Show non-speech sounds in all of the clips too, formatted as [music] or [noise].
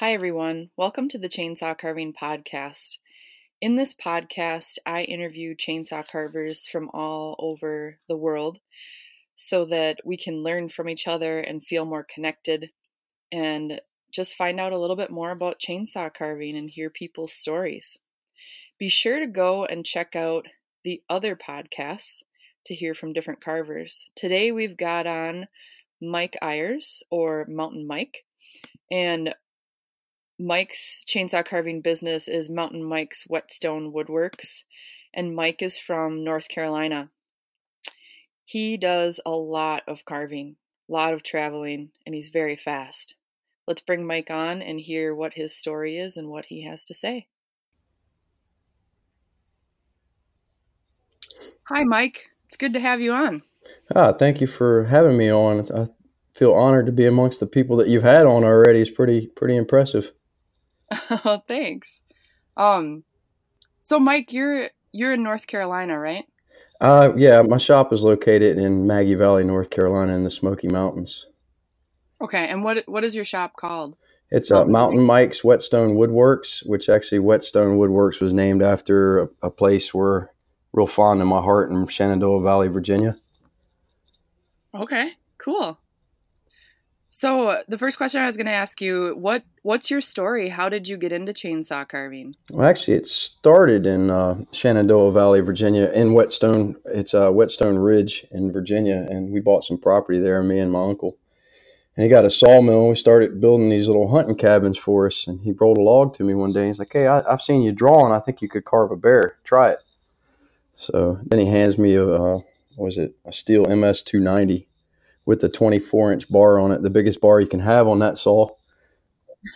Hi, everyone. Welcome to the Chainsaw Carving Podcast. In this podcast, I interview chainsaw carvers from all over the world so that we can learn from each other and feel more connected and just find out a little bit more about chainsaw carving and hear people's stories. Be sure to go and check out the other podcasts to hear from different carvers. Today we've got on Mike Ayers or Mountain Mike. And Mike's chainsaw carving business is Mountain Mike's Whetstone Woodworks, and Mike is from North Carolina. He does a lot of carving, a lot of traveling, and he's very fast. Let's bring Mike on and hear what his story is and what he has to say. Hi, Mike. It's good to have you on. Ah, thank you for having me on. I feel honored to be amongst the people that you've had on already. It's pretty pretty impressive. Oh, [laughs] thanks. Um, so Mike, you're you're in North Carolina, right? Uh, yeah, my shop is located in Maggie Valley, North Carolina, in the Smoky Mountains. Okay, and what what is your shop called? It's uh, Mountain Mike's Whetstone Woodworks, which actually Whetstone Woodworks was named after a, a place where real fond of my heart in Shenandoah Valley, Virginia. Okay, cool. So the first question I was going to ask you what what's your story? How did you get into chainsaw carving? Well, actually, it started in uh, Shenandoah Valley, Virginia, in Whetstone. It's uh, Whetstone Ridge in Virginia, and we bought some property there. Me and my uncle, and he got a sawmill. and We started building these little hunting cabins for us. And he rolled a log to me one day. And He's like, "Hey, I, have seen you drawing. I think you could carve a bear. Try it." So then he hands me a uh, was it a Stihl MS 290 with the 24 inch bar on it, the biggest bar you can have on that saw.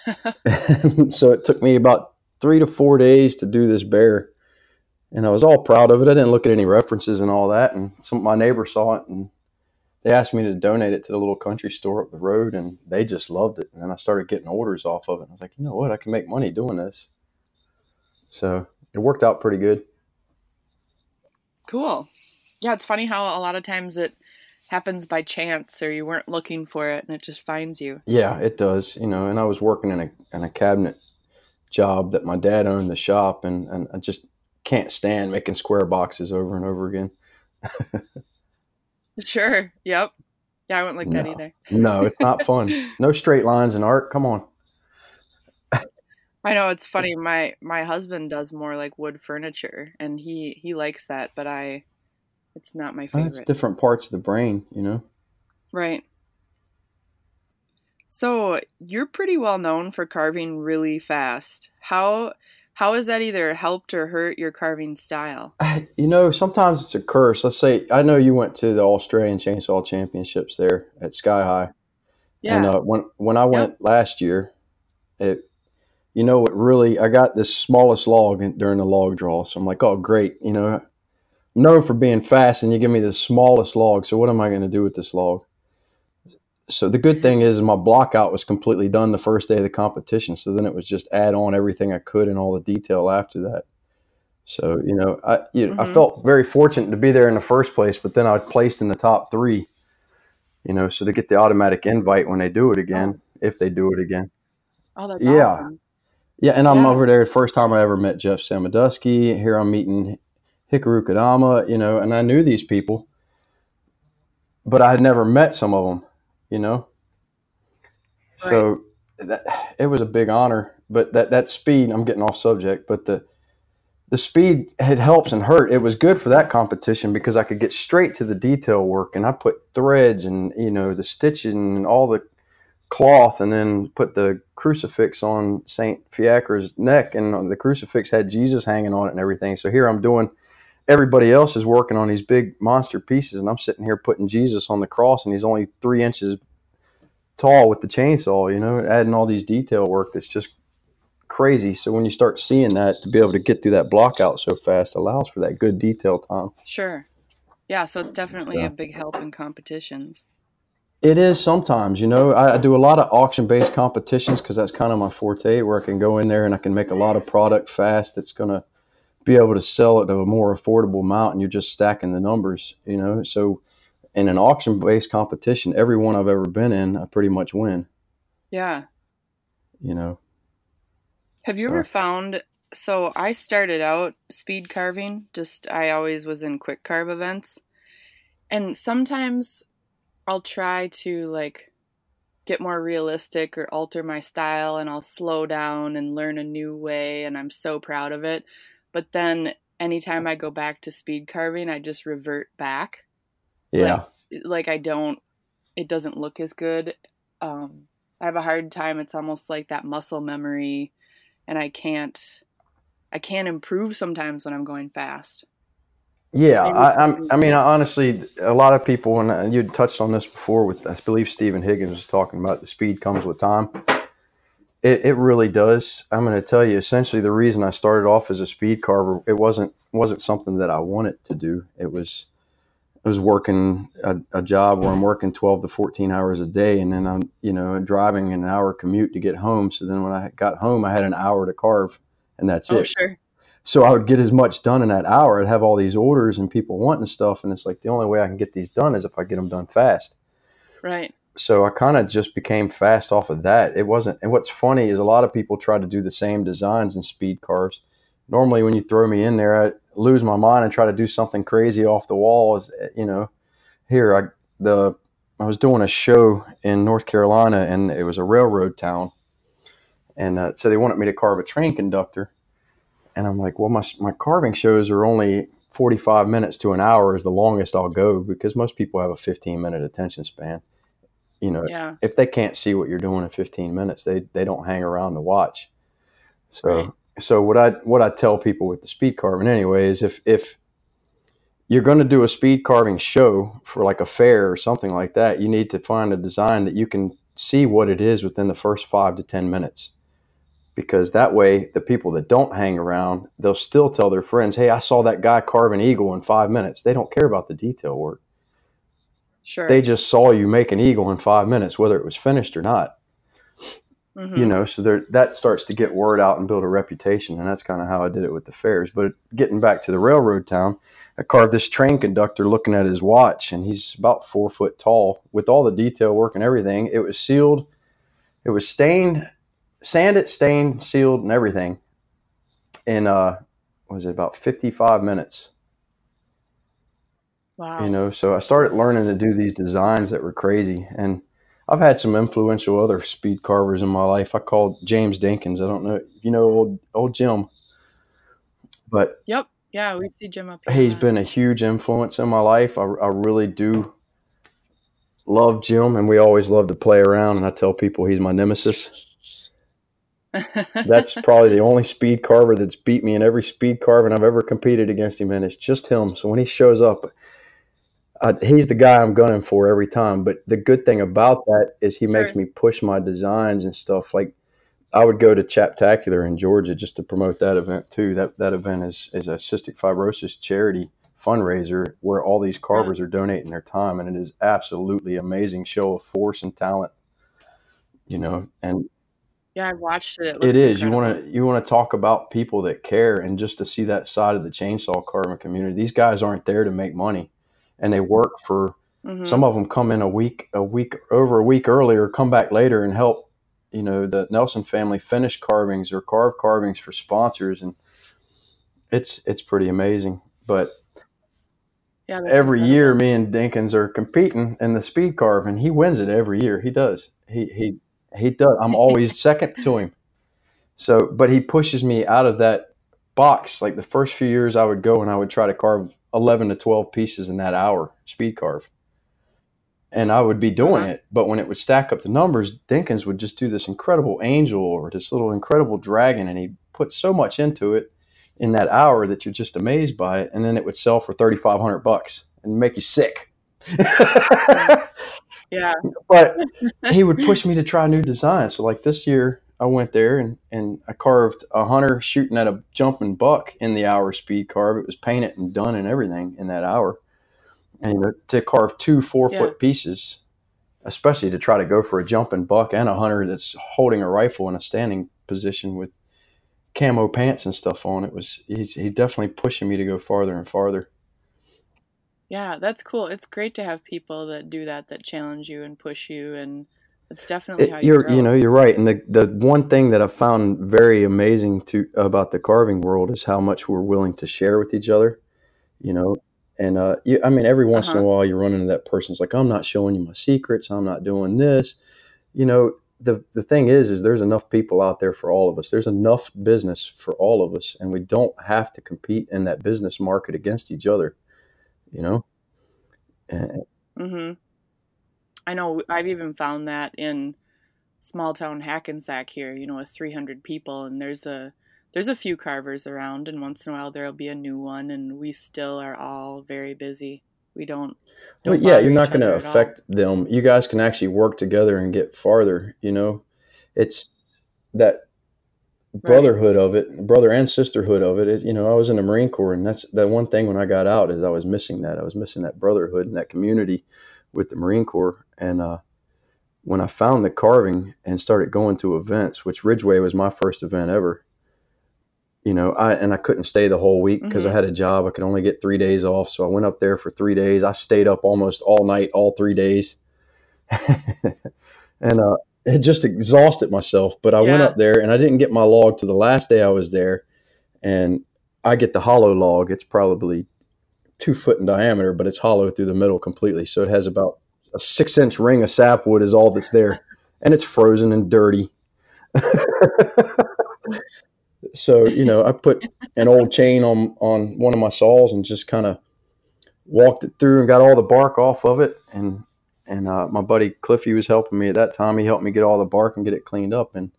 [laughs] so it took me about three to four days to do this bear. And I was all proud of it. I didn't look at any references and all that. And some my neighbors saw it and they asked me to donate it to the little country store up the road and they just loved it. And then I started getting orders off of it. I was like, you know what? I can make money doing this. So it worked out pretty good. Cool. Yeah, it's funny how a lot of times it happens by chance or you weren't looking for it and it just finds you. Yeah, it does. You know, and I was working in a in a cabinet job that my dad owned the shop and, and I just can't stand making square boxes over and over again. [laughs] sure. Yep. Yeah, I wouldn't like no. that either. no, it's not fun. [laughs] No straight lines in art. Come on. I know it's funny. My my husband does more like wood furniture, and he he likes that, but I, it's not my favorite. it's different parts of the brain, you know. Right. So you're pretty well known for carving really fast. How how has that either helped or hurt your carving style? You know, sometimes it's a curse. Let's say I know you went to the Australian Chainsaw Championships there at Sky High. Yeah. And uh, when when I went yep. last year, it you know what really I got this smallest log during the log draw. So I'm like, oh great, you know, Known for being fast and you give me the smallest log. So what am I going to do with this log? So the good thing is my block out was completely done the first day of the competition. So then it was just add on everything I could and all the detail after that. So you know, I you know, mm-hmm. I felt very fortunate to be there in the first place, but then I placed in the top three. You know, so to get the automatic invite when they do it again, oh. if they do it again. Oh, that's yeah. Awesome. Yeah, and I'm yeah. over there. First time I ever met Jeff Samudosky. Here I'm meeting Hikaru Kodama, you know, and I knew these people, but I had never met some of them, you know. Right. So that, it was a big honor. But that that speed, I'm getting off subject, but the the speed it helps and hurt. It was good for that competition because I could get straight to the detail work, and I put threads and you know the stitching and all the cloth and then put the crucifix on Saint Fiacre's neck, and the crucifix had Jesus hanging on it and everything. So here I'm doing. Everybody else is working on these big monster pieces, and I'm sitting here putting Jesus on the cross, and he's only three inches tall with the chainsaw. You know, adding all these detail work that's just crazy. So when you start seeing that, to be able to get through that block out so fast allows for that good detail time. Sure. Yeah, so it's definitely yeah. a big help in competitions. It is sometimes, you know. I, I do a lot of auction based competitions because that's kind of my forte, where I can go in there and I can make a lot of product fast. That's going to be able to sell it at a more affordable amount, and you're just stacking the numbers, you know. So, in an auction based competition, every one I've ever been in, I pretty much win. Yeah. You know. Have you So- ever found? So I started out speed carving. Just I always was in quick carve events, and sometimes I'll try to like get more realistic or alter my style, and I'll slow down and learn a new way, and I'm so proud of it. But then anytime I go back to speed carving, I just revert back. Yeah. like I don't it doesn't look as good. Um I have a hard time it's almost like that muscle memory and I can't I can't improve sometimes when I'm going fast. Yeah, I, I'm, I mean, honestly, a lot of people, and uh, you touched on this before with, I believe Stephen Higgins was talking about the speed comes with time. It, it really does. I'm going to tell you, essentially, the reason I started off as a speed carver, it wasn't wasn't something that I wanted to do. It was, I was working a, a job where I'm working 12 to 14 hours a day, and then I'm, you know, driving an hour commute to get home. So then when I got home, I had an hour to carve, and that's Oh it sure. so I would get as much done in that hour. I'd have all these orders and people wanting stuff, and it's like the only way I can get these done is if I get them done fast. Right. So I kind of just became fast off of that. It wasn't, and what's funny is a lot of people try to do the same designs in speed cars. Normally, when you throw me in there, I lose my mind and try to do something crazy off the wall. Is you know, here I the I was doing a show in North Carolina, and it was a railroad town, and uh, so they wanted me to carve a train conductor and I'm like, well, my my carving shows are only 45 minutes to an hour is the longest I'll go because most people have a 15 minute attention span. You know, Yeah. if they can't see what you're doing in 15 minutes, they they don't hang around to watch. So Right. so what I what I tell people with the speed carving anyway is if if you're going to do a speed carving show for like a fair or something like that, you need to find a design that you can see what it is within the first 5 to 10 minutes because that way the people that don't hang around they'll still tell their friends hey i saw that guy carve an eagle in five minutes they don't care about the detail work Sure. they just saw you make an eagle in five minutes whether it was finished or not Mhm. you know so there that starts to get word out and build a reputation and that's kind of how i did it with the fairs but getting back to the railroad town i carved this train conductor looking at his watch and he's about four foot tall with all the detail work and everything it was sealed it was stained sanded stained sealed and everything in uh was it about 55 minutes Wow. you know so i started learning to do these designs that were crazy and i've had some influential other speed carvers in my life i called james dinkins i don't know if you know old old jim but Yep. Yeah, we see Jim up here. he's been a huge influence in my life i, I really do love jim and we always love to play around and i tell people he's my nemesis [laughs] that's probably the only speed carver that's beat me in every speed carving I've ever competed against him in. It's just him. So when he shows up, uh, he's the guy I'm gunning for every time. But the good thing about that is he makes Sure. me push my designs and stuff. Like I would go to Chaptacular in Georgia just to promote that event too. That that event is is a cystic fibrosis charity fundraiser where all these carvers are donating their time, and it is absolutely amazing show of force and talent. You know, and yeah, I watched it. It, it is. You want to you want to talk about people that care, and just to see that side of the chainsaw carving community. These guys aren't there to make money, and they work for. Mhm. Some of them come in a week, a week over a week earlier, come back later and help. You know the Nelson family finish carvings or carve carvings for sponsors, and it's it's pretty amazing. But yeah, every incredible. year, me and Dinkins are competing in the speed carve, and he wins it every year. He does. He he he does. I'm always [laughs] second to him. So, but he pushes me out of that box. Like the first few years, I would go and I would try to carve 11 to 12 pieces in that hour, speed carve. And I would be doing Uh-huh. it. But when it would stack up the numbers, Dinkins would just do this incredible angel or this little incredible dragon. And he put so much into it in that hour that you're just amazed by it. And then it would sell for 3,500 bucks and make you sick. Yeah. [laughs] but [laughs] he would push me to try new designs. So like this year, I went there and, and I carved a hunter shooting at a jumping buck in the hour speed carve. It was painted and done and everything in that hour. And uh, to carve two four Yeah. foot pieces, especially to try to go for a jumping buck and a hunter that's holding a rifle in a standing position with camo pants and stuff on, it was he's he definitely pushing me to go farther and farther. Yeah, that's cool. It's great to have people that do that, that challenge you and push you and It's definitely how you you're grow. you know you're right, and the the one thing that I found very amazing to about the carving world is how much we're willing to share with each other. You know, and uh, you, I mean, every once in a Uh-huh. while you run into that person's like, I'm not showing you my secrets. I'm not doing this. You know, the the thing is, is there's enough people out there for all of us. There's enough business for all of us, and we don't have to compete in that business market against each other. You know, and, hmm I know I've even found that in small town Hackensack here, you know, with 300 people, and there's a there's a few carvers around, and once in a while there'll be a new one, and we still are all very busy. We don't don't yeah, you're not going to affect them. You guys can actually work together and get farther. You know, it's that Right. brotherhood of it, brother and sisterhood of it. it. You know, I was in the Marine Corps, and that's that one thing when I got out is I was missing that. I was missing that brotherhood and that community with the Marine Corps. And uh, when I found the carving and started going to events, which Ridgway was my first event ever. You know, I and I couldn't stay the whole week because I Mhm. had a job. I could only get three days off, so I went up there for three days. I stayed up almost all night, all three days, [laughs] and uh, it just exhausted myself. But I went up there and I didn't get my log to the last day I was there, and I get the hollow log. It's probably two foot in diameter, but it's hollow through the middle completely. So it has about a six inch ring of sapwood is all that's there, and it's frozen and dirty. [laughs] so you know, I put an old chain on on one of my saws and just kind of walked it through and got all the bark off of it. And and uh, my buddy Cliffy was helping me at that time. He helped me get all the bark and get it cleaned up. And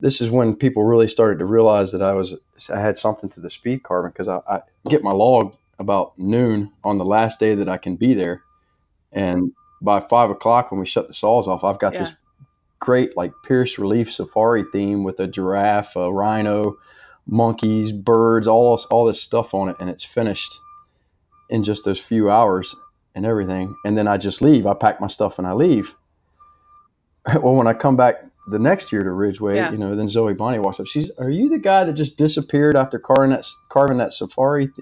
this is when people really started to realize that I was I had something to the speed carving because I, I get my log about noon on the last day that I can be there, and by five o'clock when we shut the saws off, I've got Yeah. this great like Pierce Relief safari theme with a giraffe, a rhino, monkeys, birds, all all this stuff on it, and it's finished in just those few hours and everything. And then I just leave. I pack my stuff and I leave. [laughs] well, when I come back the next year to Ridgway, Yeah. you know, then Zoe Bonnie walks up. She's, "Are you the guy that just disappeared after carving that carving that safari th-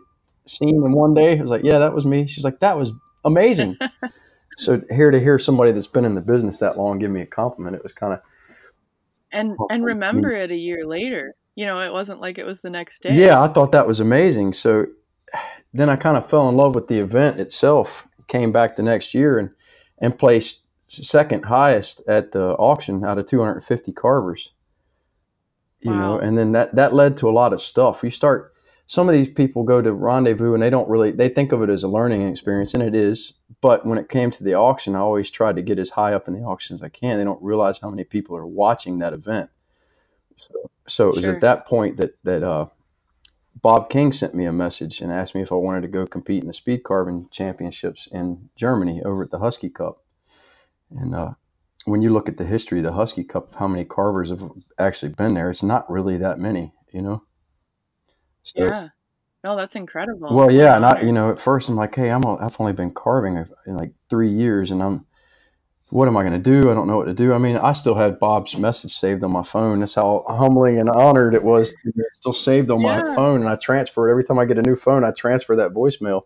scene in one day?" I was like, "Yeah, that was me." She's like, "That was amazing." [laughs] so here to hear somebody that's been in the business that long give me a compliment, it was kind of and Well, and remember it a year later. You know, it wasn't like it was the next day. Yeah, I thought that was amazing. So then I kind of fell in love with the event itself. Came back the next year and and placed second highest at the auction out of 250 carvers. You know, and then that that led to a lot of stuff. You start some of these people go to rendezvous and they don't really they think of it as a learning experience and it is. But when it came to the auction, I always tried to get as high up in the auction as I can. They don't realize how many people are watching that event. So, so it was Sure. at that point that that uh, Bob King sent me a message and asked me if I wanted to go compete in the speed carving championships in Germany over at the Husky Cup. And uh, when you look at the history of the Husky Cup, how many carvers have actually been there? It's not really that many, you know. So, Yeah. No, that's incredible. well, yeah, and I, you know, at first I'm like, hey, I'm I've only been carving in like three years, and I'm, what am I going to do? I don't know what to do. I mean, I still had Bob's message saved on my phone. That's how humbling and honored it was. still saved on my phone, and I transfer it every time I get a new phone. I transfer that voicemail.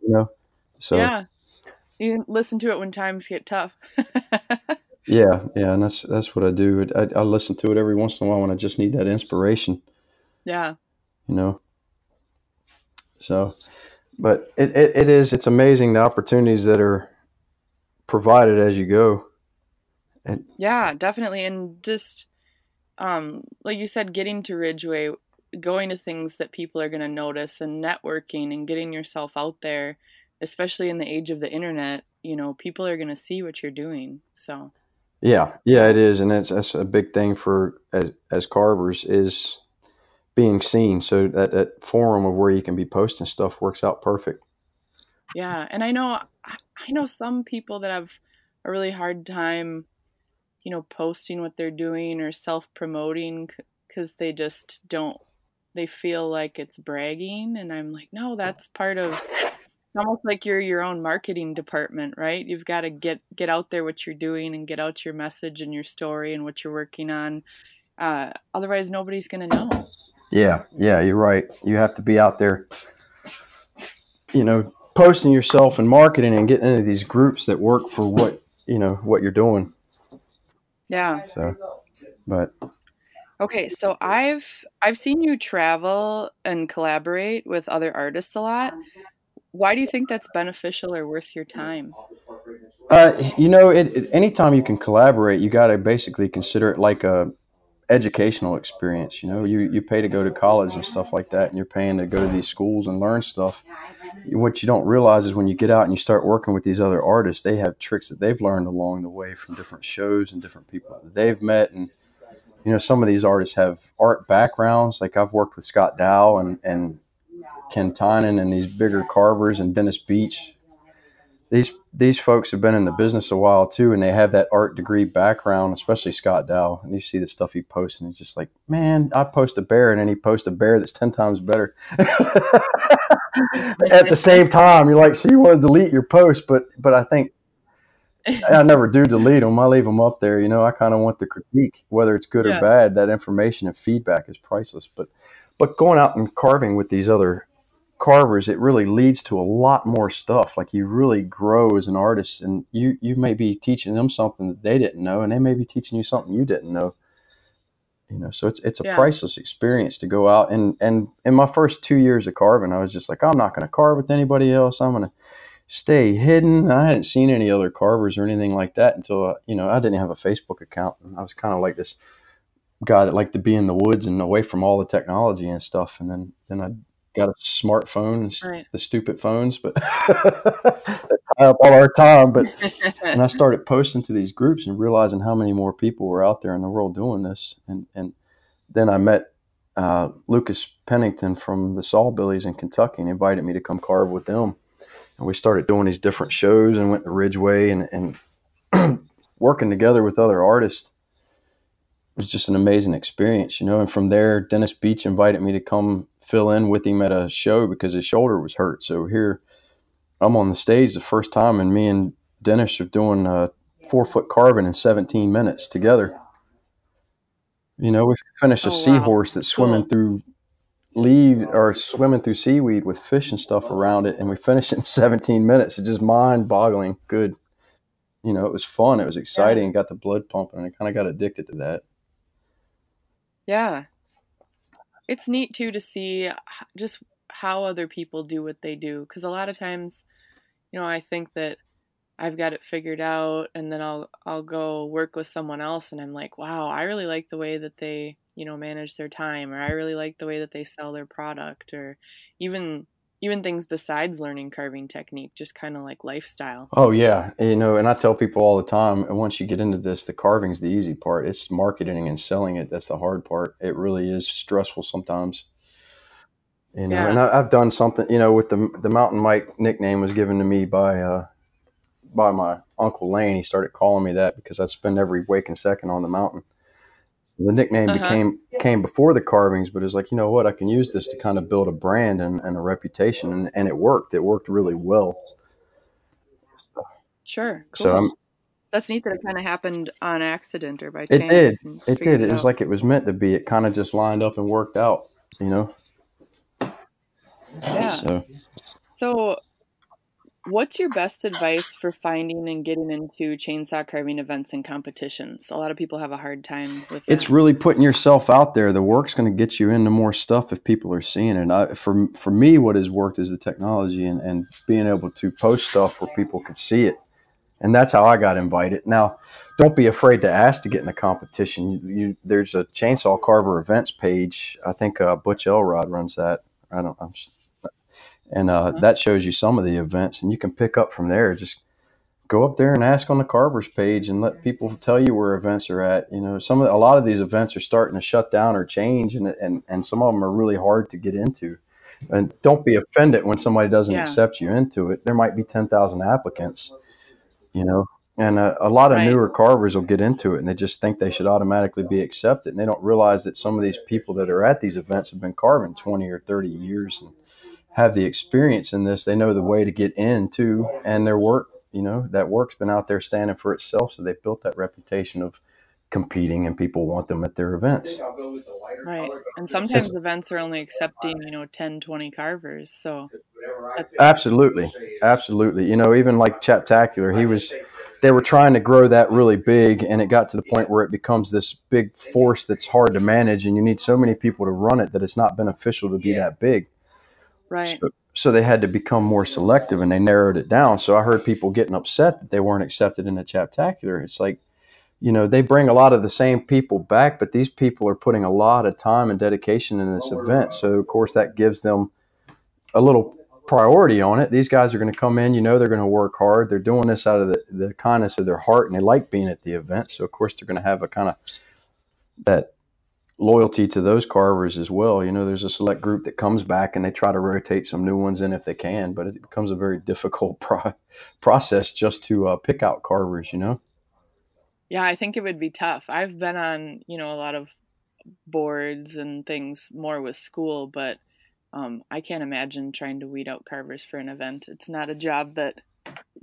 You know, so Yeah. You listen to it when times get tough. [laughs] yeah, yeah, and that's that's what I do. I, I listen to it every once in a while when I just need that inspiration. yeah. You know. So, but it, it, it is, it's amazing the opportunities that are provided as you go. Yeah, definitely. And just um like you said, getting to Ridgway, going to things that people are gonna notice and networking and getting yourself out there, especially in the age of the internet, you know, people are gonna see what you're doing. So Yeah, yeah, it is, and that's that's a big thing for as as carvers is being seen. So that that forum of where you can be posting stuff works out perfect. yeah, and I know I know some people that have a really hard time, you know, posting what they're doing or self promoting because they just don't. They feel like it's bragging, and I'm like, no, that's part of. Almost like you're your own marketing department, right? You've got to get get out there what you're doing and get out your message and your story and what you're working on. Uh, otherwise, nobody's gonna know. Yeah, yeah, you're right. You have to be out there, you know, posting yourself and marketing and getting into these groups that work for what you know what you're doing. Yeah. So, but Okay, so I've I've seen you travel and collaborate with other artists a lot. Why do you think that's beneficial or worth your time? uh, you know, it, it, anytime you can collaborate, you got to basically consider it like a educational experience. You know, you you pay to go to college and stuff like that, and you're paying to go to these schools and learn stuff. What you don't realize is when you get out and you start working with these other artists, they have tricks that they've learned along the way from different shows and different people that they've met and you know, some of these artists have art backgrounds. Like I've worked with Scott Dow and, and Ken Tynan and these bigger carvers and Dennis Beach. These these folks have been in the business a while too, and they have that art degree background, especially Scott Dow. And you see the stuff he posts, and he's just like, man, I post a bear, and then he posts a bear that's ten times better. [laughs] At the same time, you're like, so you want to delete your post, but but I think I never do delete them. I leave them up there. You know, I kind of want the critique, whether it's good yeah. or bad. That information and feedback is priceless. But, but going out and carving with these other carvers, it really leads to a lot more stuff. Like you really grow as an artist, and you you may be teaching them something that they didn't know, and they may be teaching you something you didn't know. You know, so it's it's a yeah. priceless experience to go out and and in my first two years of carving, I was just like, I'm not going to carve with anybody else. I'm going to stay hidden. I hadn't seen any other carvers or anything like that until uh, you know I didn't have a Facebook account. And I was kind of like this guy that liked to be in the woods and away from all the technology and stuff. And then then I got a smartphone, right. the stupid phones, but [laughs] that tie up all our time. But and I started [laughs] posting to these groups and realizing how many more people were out there in the world doing this. And and then I met uh, Lucas Pennington from the Sawbillies in Kentucky and invited me to come carve with them and we started doing these different shows and went to Ridgway and, and [clears throat] working together with other artists was just an amazing experience, you know. And from there, Dennis Beach invited me to come fill in with him at a show because his shoulder was hurt. So here, I'm on the stage the first time, and me and Dennis are doing a four foot carving in 17 minutes together. You know, we finished a oh, seahorse wow. that's swimming cool. through leave or swimming through seaweed with fish and stuff around it, and we finished it in [laughs] 17 minutes. It's just mind boggling good. You know, it was fun. It was exciting. Yeah. Got the blood pumping. And I kind of got addicted to that. Yeah. It's neat too to see just how other people do what they do. Because a lot of times, you know, I think that I've got it figured out and then I'll I'll go work with someone else and I'm like, wow, I really like the way that they, you know, manage their time or I really like the way that they sell their product or even even things besides learning carving technique, just kind of like lifestyle. Oh yeah, you know, and I tell people all the time, and once you get into this, the carving's the easy part. It's marketing and selling it that's the hard part. It really is stressful sometimes. You know, yeah. and I, have done something. You know, with the the Mountain Mike nickname was given to me by uh, by my uncle Lane. He started calling me that because I spend every waking second on the mountain. The nickname uh-huh. became came before the carvings, but it's like you know what? I can use this to kind of build a brand and, and a reputation, and, and it worked. It worked really well. Sure. Cool. So I'm, that's neat that it kind of happened on accident or by chance. It did. It did. It, it was like it was meant to be. It kind of just lined up and worked out. You know. Yeah. So. So What's your best advice for finding and getting into chainsaw carving events and competitions? A lot of people have a hard time with it. It's really putting yourself out there. The work's going to get you into more stuff if people are seeing it. I, for for me, what has worked is the technology and, and being able to post stuff where people could see it. And that's how I got invited. Now, don't be afraid to ask to get in a competition. You, you, there's a chainsaw carver events page. I think uh, Butch Elrod runs that. I don't. I'm and uh, mm-hmm. that shows you some of the events, and you can pick up from there. Just go up there and ask on the carvers page, and let people tell you where events are at. You know, some of the, a lot of these events are starting to shut down or change, and and and some of them are really hard to get into. And don't be offended when somebody doesn't yeah. accept you into it. There might be ten thousand applicants, you know, and a, a lot of right. newer carvers will get into it and they just think they should automatically be accepted. And they don't realize that some of these people that are at these events have been carving 20 or 30 years. And have the experience in this. They know the way to get in too, and their work, you know, that work's been out there standing for itself. So they've built that reputation of competing, and people want them at their events. Right, and sometimes it's, events are only accepting, you know, 10, 20 carvers. So absolutely, absolutely. You know, even like Chaptacular, he was they were trying to grow that really big and it got to the point where it becomes this big force that's hard to manage and you need so many people to run it that it's not beneficial to be that big Right. so, so they had to become more selective and they narrowed it down so i heard people getting upset that they weren't accepted in the chaptacular it's like you know they bring a lot of the same people back but these people are putting a lot of time and dedication in this oh, event so of course that gives them a little priority on it. These guys are going to come in, you know, they're going to work hard. They're doing this out of the, the kindness of their heart and they like being at the event. So, of course, they're going to have a kind of that loyalty to those carvers as well. You know, there's a select group that comes back and they try to rotate some new ones in if they can, but it becomes a very difficult [laughs] pro- process just to uh, pick out carvers, you know? Yeah, I think it would be tough. I've been on, you know, a lot of boards and things more with school, but um, I can't imagine trying to weed out carvers for an event. It's not a job that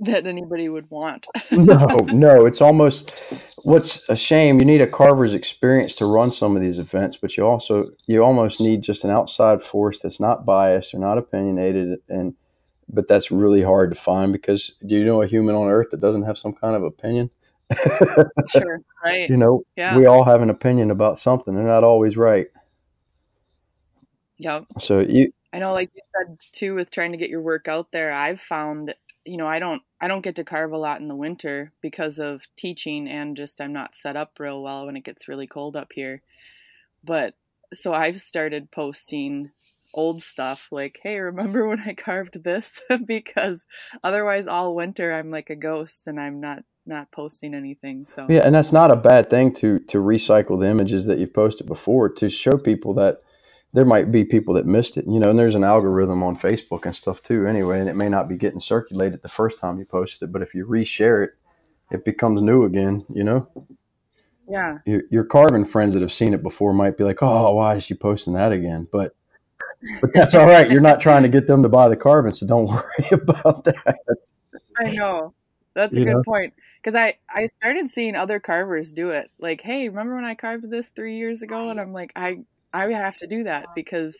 that anybody would want. [laughs] [laughs] no, no, it's almost what's a shame. You need a carver's experience to run some of these events, but you also you almost need just an outside force that's not biased or not opinionated, and but that's really hard to find because do you know a human on earth that doesn't have some kind of opinion? [laughs] sure, right. You know, Yeah. we all have an opinion about something. They're not always right. Yep. So you, I know like you said too with trying to get your work out there, I've found you know, I don't I don't get to carve a lot in the winter because of teaching and just I'm not set up real well when it gets really cold up here. But so I've started posting old stuff like, "Hey, remember when I [laughs] carved this?" [laughs] because otherwise all winter I'm like a ghost and I'm not not posting anything. So yeah, and that's not a bad thing to to recycle the images that you've posted before to show people that there might be people that missed it, you know, and there's an algorithm on Facebook and stuff too, anyway, and it may not be getting circulated the first time you post it, but if you reshare it, it becomes new again, you know. yeah. Your, your carving friends that have seen it before might be like, "Oh, why is she posting that again?" But but [laughs] that's all right. You're not trying to get them to buy the carving, so don't [laughs] worry about that. I know. That's a You good know? point. Because I, I started seeing other carvers do it. Like, hey, remember when I carved this three years ago? And I'm like, I, I have to do that because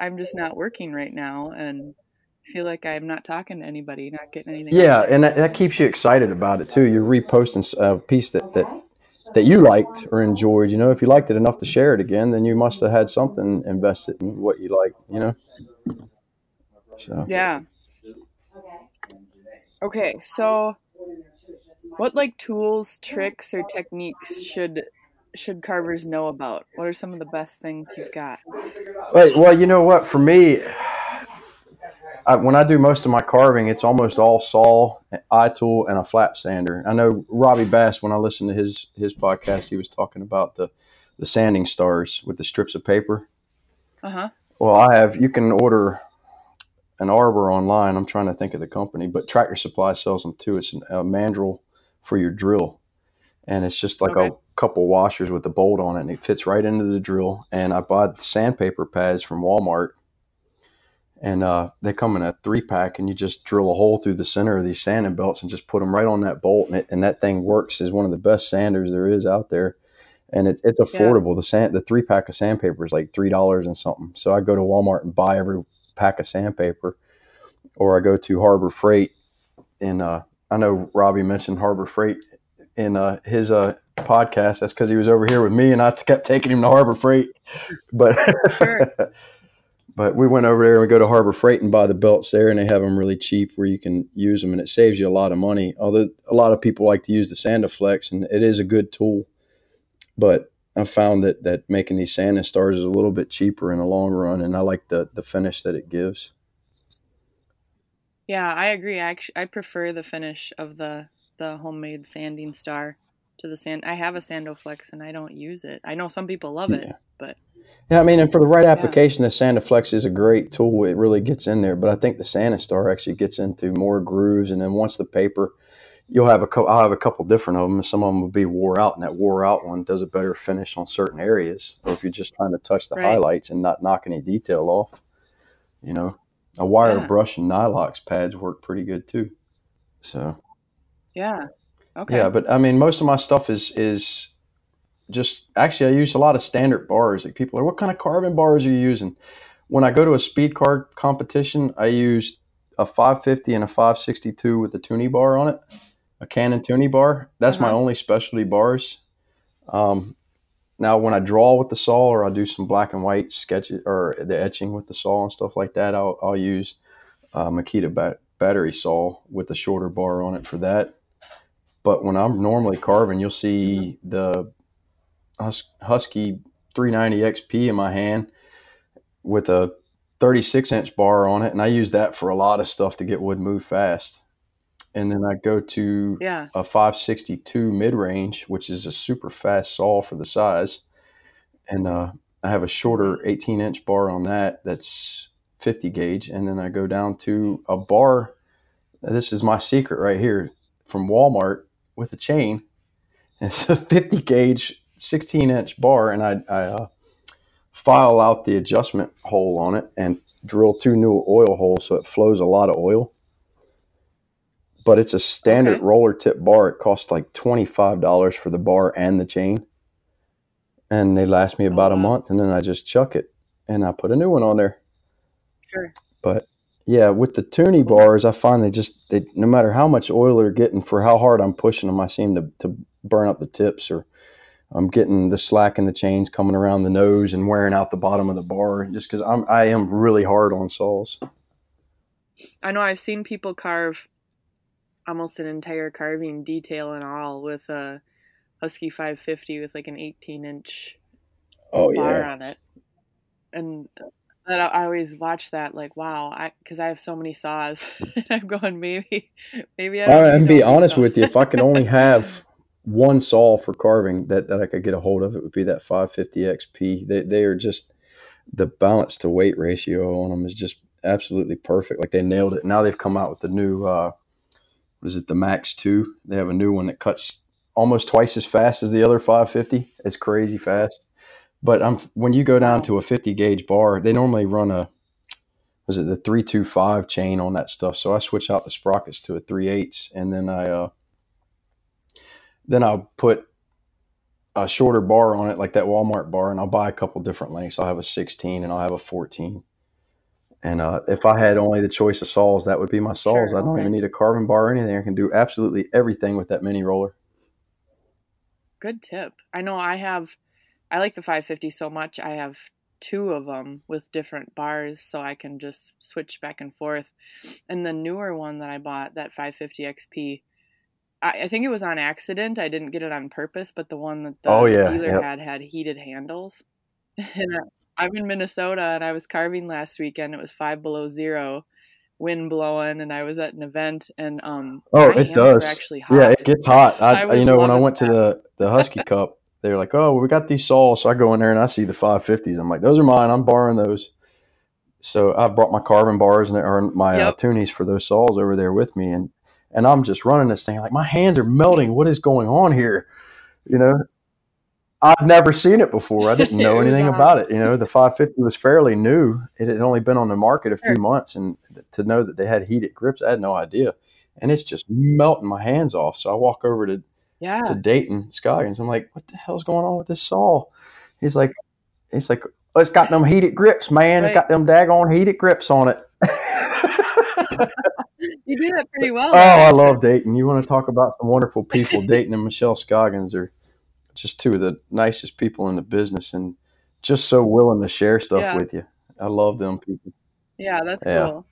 I'm just not working right now and feel like I'm not talking to anybody, not getting anything. Yeah, there. and that, that keeps you excited about it too. You're reposting a uh, piece that, that that you liked or enjoyed. You know, if you liked it enough to share it again, then you must have had something invested in what you like. You know. So Yeah. Okay, so what like tools, tricks, or techniques should should carvers know about? What are some of the best things you've got? Right. Well, you know what? For me, I, when I do most of my carving, it's almost all saw, eye tool, and a flat sander. I know Robbie Bass. When I listened to his his podcast, he was talking about the the sanding stars with the strips of paper. Uh huh. Well, I have. You can order an arbor online. I'm trying to think of the company, but Tractor Supply sells them too. It's a mandrel for your drill, and it's just like Okay. a couple washers with a bolt on it, and it fits right into the drill. And I bought sandpaper pads from Walmart, and uh, they come in a three pack, and you just drill a hole through the center of these sanding belts and just put them right on that bolt, and, it, and that thing works as one of the best sanders there is out there. And it's it's affordable. The sand the three pack of sandpaper is like three dollars and something. So I go to Walmart and buy every pack of sandpaper, or I go to Harbor Freight. And uh, I know Robbie mentioned Harbor Freight in uh, his uh, podcast. That's because he was over here with me, and I kept taking him to Harbor Freight. But Sure. [laughs] but we went over there and we go to Harbor Freight and buy the belts there, and they have them really cheap where you can use them, and it saves you a lot of money. Although a lot of people like to use the Sand-O-Flex, and it is a good tool, but I found that that making these Sanding stars is a little bit cheaper in the long run, and I like the the finish that it gives. Yeah, I agree. I actually, I prefer the finish of the the homemade sanding star to the sand. I have a Sand-O-Flex and I don't use it. I know some people love it, Yeah. but Yeah, I mean, and for the right application, the Sand-O-Flex is a great tool. It really gets in there, but I think the Sandastar actually gets into more grooves, and then once the paper, you'll have a couple. I'll have a couple different of them, some of them will be wore out, and that wore out one does a better finish on certain areas. Or if you're just trying to touch the Right. highlights and not knock any detail off, you know, a wire Yeah. brush and Nylox pads work pretty good too. So yeah. Okay. yeah, but I mean, most of my stuff is is just actually I use a lot of standard bars. Like people are, what kind of carving bars are you using? When I go to a speed card competition, I use a 550 and a 562 with a tuning bar on it, a Cannon Toonie bar. That's my Uh-huh. only specialty bars. Um, now, when I draw with the saw or I do some black and white sketches or the etching with the saw and stuff like that, I'll, I'll use uh, Makita bat- battery saw with a shorter bar on it for that. But when I'm normally carving, you'll see the Hus- Husky 390 XP in my hand with a 36 inch bar on it, and I use that for a lot of stuff to get wood move fast. And then I go to Yeah. a 562 mid range, which is a super fast saw for the size. And uh, I have a shorter 18 inch bar on that that's 50 gauge. And then I go down to a bar. This is my secret right here from Walmart with a chain. [laughs] It's a 50 gauge, 16 inch bar. And I, I uh, file out the adjustment hole on it and drill two new oil holes so it flows a lot of oil but it's a standard Okay. roller tip bar. It costs like twenty five dollars for the bar and the chain, and they last me Oh, about a month, and then I just chuck it and I put a new one on there. Sure. But yeah, with the Toonie bars, I find they just they no matter how much oil they're getting for how hard I'm pushing them, I seem to to burn up the tips or. I'm getting the slack in the chains coming around the nose and wearing out the bottom of the bar just because I'm I am really hard on saws. I know I've seen people carve almost an entire carving detail and all with a Husky 550 with like an 18 inch Oh bar yeah, on it. And that I I always watch that like wow, I because I have so many saws [laughs] and I'm going maybe maybe I don't Uh, need and be all honest with you, if I could only have [laughs] one saw for carving that, that I could get a hold of, it would be that 550 XP. They they are just the balance to weight ratio on them is just absolutely perfect. Like they nailed it. Now they've come out with the new uh, what is it, the Mark II? They have a new one that cuts almost twice as fast as the other 550. It's crazy fast. But um, when you go down to a 50 gauge bar, they normally run a was it the 325 chain on that stuff. So I switch out the sprockets to a 3 eighths, and then I uh, then I'll put a shorter bar on it, like that Walmart bar, and I'll buy a couple different lengths. I'll have a 16 and I'll have a 14. And uh, if I had only the choice of saws, that would be my saws. Sure, I don't okay. even need a carving bar or anything. I can do absolutely everything with that mini roller. Good tip. I know I have I like the 550 so much. I have two of them with different bars so I can just switch back and forth. And the newer one that I bought, that 550 XP, I, I think it was on accident. I didn't get it on purpose, but the one that the Oh, yeah, dealer yep. had had heated handles. [laughs] and I- I'm in Minnesota and I was carving last weekend. It was five below zero, wind blowing, and I was at an event and um Oh, it does. actually hot. Yeah, it gets hot. I I, you know, when I went to the the Husky [laughs] Cup, they were like, "Oh, we got these saws." So I go in there and I see the 550s. I'm like, "Those are mine. I'm borrowing those." So I brought my carving bars and or my uh, Yep. toonies for those saws over there with me, and and I'm just running this thing like my hands are melting. What is going on here? You know, I've never seen it before. I didn't [laughs] know anything on. about it. You know, the 550 was fairly new. It had only been on the market a few Sure. months, and to know that they had heated grips, I had no idea. And it's just melting my hands off. So I walk over to Yeah. to Dayton Scoggins. I'm like, what the hell's going on with this saw? He's like, he's like, oh, it's got them heated grips, man. It's got them daggone heated grips on it. [laughs] You do that pretty [laughs] well. oh. I love Dayton. You want to talk about some wonderful people? Dayton and Michelle Scoggins are just two of the nicest people in the business, and just so willing to share stuff Yeah. with you. I love them people. Yeah, that's Yeah. cool.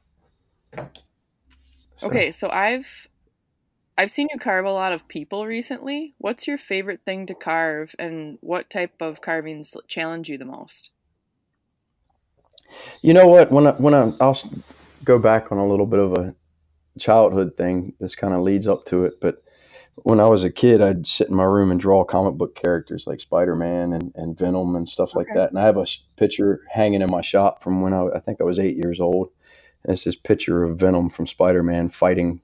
So- Okay, so I've I've seen you carve a lot of people recently. What's your favorite thing to carve, and what type of carvings challenge you the most? You know what? When I, when I, I'll go back on a little bit of a childhood thing. This kind of leads up to it, but when I was a kid, I'd sit in my room and draw comic book characters like Spider Man and, and Venom and stuff like Okay. that. And I have a picture hanging in my shop from when I, I think I was eight years old. And it's this picture of Venom from Spider Man fighting.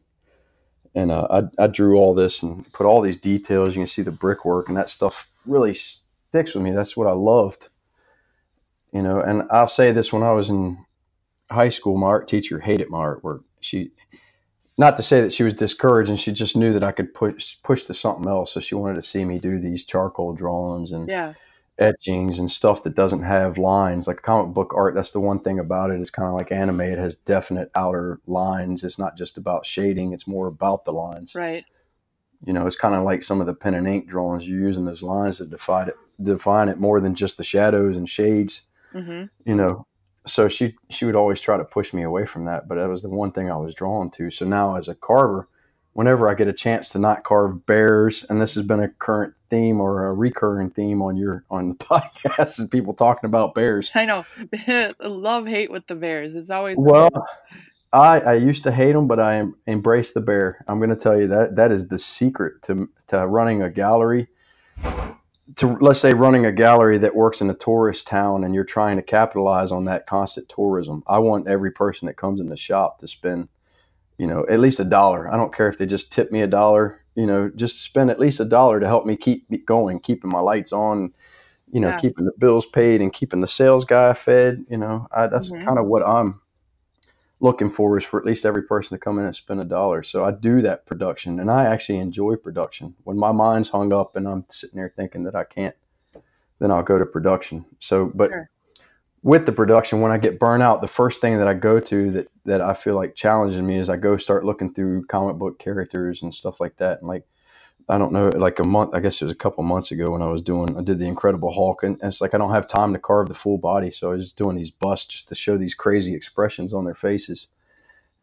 And uh, I, I drew all this and put all these details. You can see the brickwork, and that stuff really sticks with me. That's what I loved you know and i'll say this when i was in high school my art teacher hated my artwork she not to say that she was discouraged and she just knew that i could push push to something else so she wanted to see me do these charcoal drawings and Yeah, etchings and stuff that doesn't have lines like comic book art that's the one thing about it it's kind of like anime it has definite outer lines it's not just about shading it's more about the lines right. You know, it's kind of like some of the pen and ink drawings. You're using those lines to define it, define it more than just the shadows and shades. Mm-hmm. You know, so she she would always try to push me away from that, but that was the one thing I was drawn to. So now as a carver, whenever I get a chance to not carve bears, and this has been a current theme or a recurring theme on your on the [laughs] podcast, and people talking about bears. I know, [laughs] love hate with the bears. It's always well. I, I used to hate them, but I em- embrace the bear. I'm going to tell you that that is the secret to to running a gallery. To let's say running a gallery that works in a tourist town, and you're trying to capitalize on that constant tourism. I want every person that comes in the shop to spend, you know, at least a dollar. I don't care if they just tip me a dollar. You know, just spend at least a dollar to help me keep going, keeping my lights on, you know, Yeah. keeping the bills paid and keeping the sales guy fed. You know, I, that's Mhm. kind of what I'm looking for is for at least every person to come in and spend a dollar. So I do that production and I actually enjoy production. When my mind's hung up and I'm sitting there thinking that I can't, then I'll go to production. So, but Sure. With the production, when I get burnt out, the first thing that I go to that, that I feel like challenges me is I go start looking through comic book characters and stuff like that. And like, I don't know, like a month, I guess it was a couple months ago when I was doing, I did the Incredible Hulk, and it's like I don't have time to carve the full body, so I was just doing these busts just to show these crazy expressions on their faces,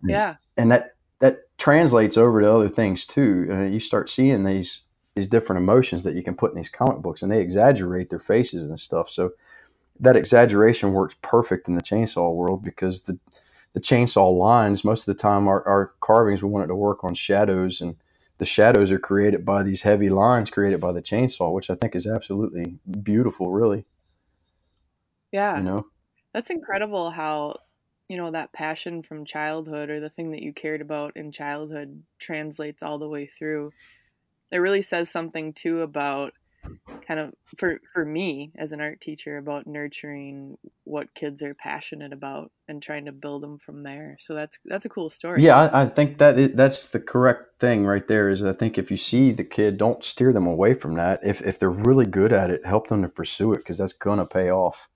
yeah, and that that translates over to other things too. Uh, you start seeing these these different emotions that you can put in these comic books, and they exaggerate their faces and stuff. So that exaggeration works perfect in the chainsaw world because the the chainsaw lines most of the time our, our carvings we want it to work on shadows and the shadows are created by these heavy lines created by the chainsaw which i think is absolutely beautiful really yeah. you know That's incredible how, you know, that passion from childhood or the thing that you cared about in childhood translates all the way through. It really says something too about kind of for for me as an art teacher about nurturing what kids are passionate about and trying to build them from there. So that's that's a cool story. yeah i, I think that is, that's the correct thing right there is i think if you see the kid don't steer them away from that if, if they're really good at it help them to pursue it because that's going to pay off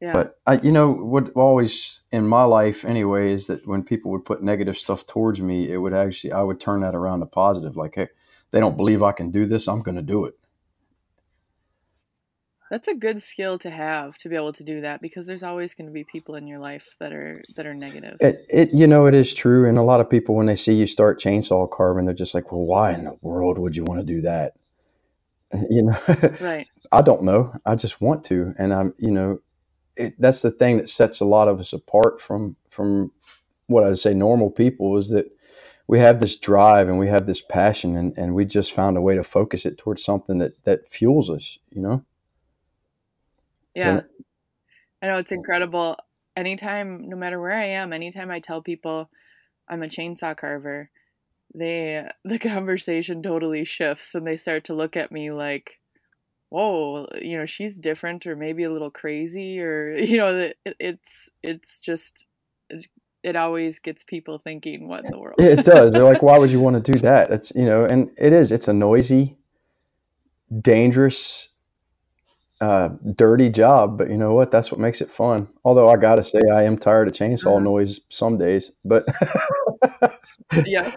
Yeah. But I, you know, what always in my life anyway is that when people would put negative stuff towards me, it would actually I would turn that around to positive. Like, hey, they don't believe I can do this. I'm going to do it. That's a good skill to have to be able to do that because there's always going to be people in your life that are that are negative. It, it, you know, it is true. And a lot of people, when they see you start chainsaw carving, they're just like, well, why in the world would you want to do that? [laughs] You know, Right. [laughs] I don't know. I just want to, and I'm, you know, it, that's the thing that sets a lot of us apart from from what I'd say normal people is that we have this drive and we have this passion, and, and we just found a way to focus it towards something that that fuels us. You know, Yeah. I know it's incredible. Anytime, no matter where I am, anytime I tell people I'm a chainsaw carver, they the [laughs] conversation totally shifts and they start to look at me like, "Whoa, you know, she's different or maybe a little crazy or [laughs] you know, it, it's it's just it, always gets people thinking, "What in the world?" it does. They're like, [laughs] why would you want to do that? It's you know, and it is. It's a noisy, dangerous, uh, dirty job, but you know what? That's what makes it fun. Although I gotta say, I am tired of chainsaw Uh-huh. noise some days, but [laughs] yeah,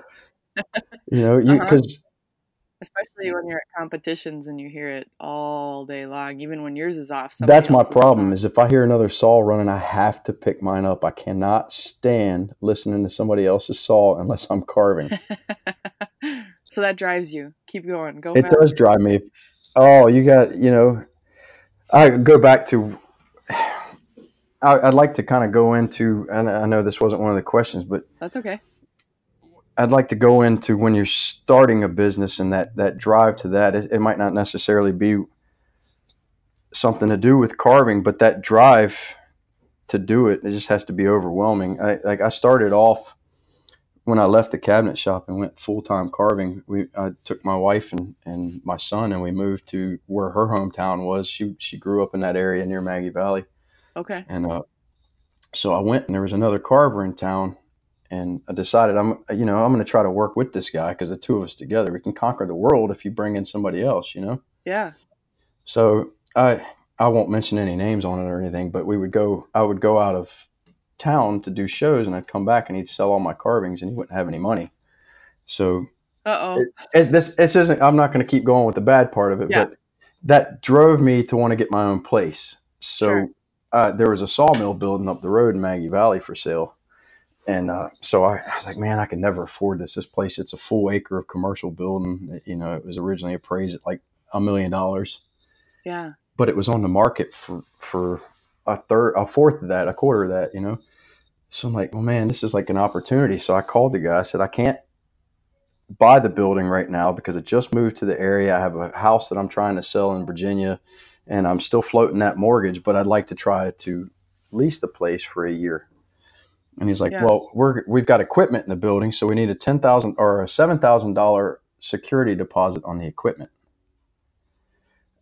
you know, you Uh-huh. because especially when you're at competitions and you hear it all day long, even when yours is off. that's my is problem. Is if I hear another saw running, I have to pick mine up. I cannot stand listening to somebody else's saw unless I'm carving. [laughs] so that drives you. Keep going. Go. It does drive me. Oh, you got you know. I go back to. [sighs] I, I'd like to kind of go into, and I know this wasn't one of the questions, but That's okay. I'd like to go into when you're starting a business and that that drive to that. It, it might not necessarily be something to do with carving, but that drive to do it, it just has to be overwhelming. I like I started off when I left the cabinet shop and went full time carving. We I took my wife and, and my son and we moved to where her hometown was. She she grew up in that area near Maggie Valley. Okay. And uh, so I went, and there was another carver in town, and I decided I'm, you know, I'm going to try to work with this guy because the two of us together, we can conquer the world if you bring in somebody else, you know. Yeah. So I, I won't mention any names on it or anything, but we would go, I would go out of town to do shows, and I'd come back and he'd sell all my carvings, and he wouldn't have any money. So Uh oh. It- it- this this isn't. I'm not going to keep going with the bad part of it, Yeah. but that drove me to want to get my own place. So Sure. uh, there was a sawmill building up the road in Maggie Valley for sale, and uh, so I, I was like, man, I can never afford this. This place, it's a full acre of commercial building. You know, it was originally appraised at like a million dollars, Yeah. but it was on the market for for a third, a fourth of that, a quarter of that. You know, so I'm like, well, man, this is like an opportunity. So I called the guy. I said, I can't buy the building right now because I just moved to the area. I have a house that I'm trying to sell in Virginia, and I'm still floating that mortgage. But I'd like to try to lease the place for a year. And he's like, Yeah. "Well, we're we've got equipment in the building, so we need a ten thousand or a seven thousand dollar security deposit on the equipment."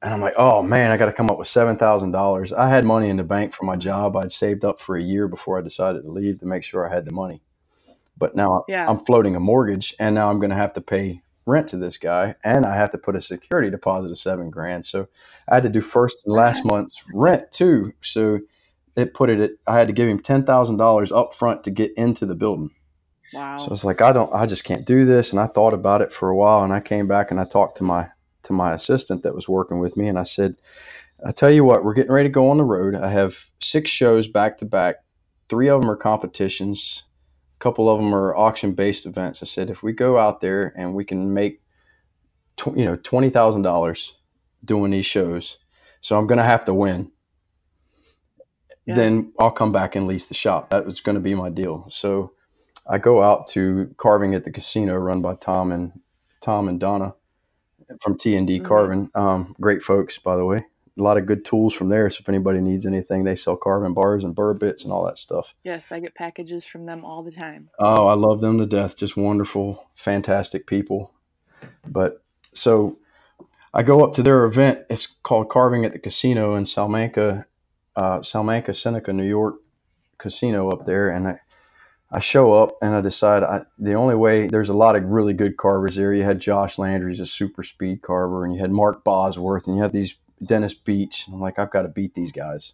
And I'm like, "Oh man, I got to come up with seven thousand dollars." I had money in the bank for my job. I'd saved up for a year before I decided to leave to make sure I had the money. But now Yeah. I'm floating a mortgage, and now I'm going to have to pay rent to this guy, and I have to put a security deposit of seven grand. So I had to do first and last month's rent too. So it put it at I had to give him ten thousand dollars up front to get into the building. Wow. So it's like I don't, I just can't do this. And I thought about it for a while, and I came back and I talked to my to my assistant that was working with me, and I said, "I tell you what, we're getting ready to go on the road. I have six shows back to back. Three of them are competitions. A couple of them are auction based events. I said, if we go out there and we can make, tw- you know, twenty thousand dollars doing these shows, so I'm going to have to win." Yeah. Then I'll come back and lease the shop. That was going to be my deal. So I go out to carving at the casino run by Tom and Tom and Donna from T and D Mhm. Carving. Um, great folks, by the way. A lot of good tools from there. So if anybody needs anything, they sell carving bars and burr bits and all that stuff. yes, I get packages from them all the time. Oh, I love them to death. Just wonderful, fantastic people. But so I go up to their event. It's called Carving at the Casino in Salamanca, uh, Salamanca, Seneca, New York casino up there. And I, I show up and I decide I, the only way there's a lot of really good carvers there. You had Josh Landry, he's a super speed carver, and you had Mark Bosworth, and you have these Dennis Beach. And I'm like, I've got to beat these guys.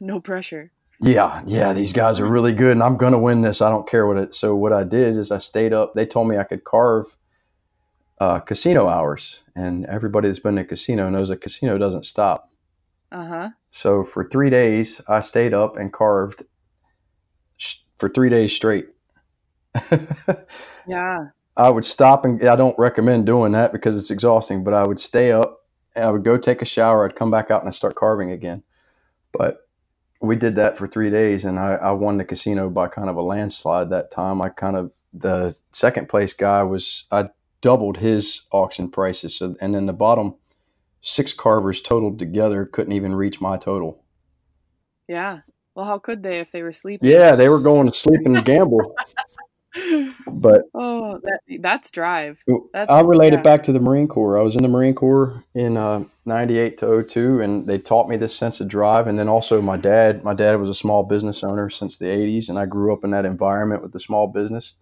No pressure. Yeah, yeah, these guys are really good, and I'm gonna win this. I don't care what it. So what I did is I stayed up. They told me I could carve uh, casino hours, and everybody that's been to a casino knows a casino doesn't stop. Uh huh. So for three days, I stayed up and carved sh- for three days straight. [laughs] Yeah. I would stop and I don't recommend doing that because it's exhausting, but I would stay up and I would go take a shower. I'd come back out and I'd start carving again. But we did that for three days and I, I won the casino by kind of a landslide that time. I kind of, the second place guy was, I doubled his auction prices. So, and then the bottom six carvers totaled together couldn't even reach my total. Yeah. Well, how could they if they were sleeping? Yeah, they were going to sleep and gamble. [laughs] But oh, that that's drive. That's, I relate yeah. it back to the Marine Corps. I was in the Marine Corps in uh, 98 to 02, and they taught me this sense of drive. And then also, my dad, my dad was a small business owner since the 80s, and I grew up in that environment with the small business.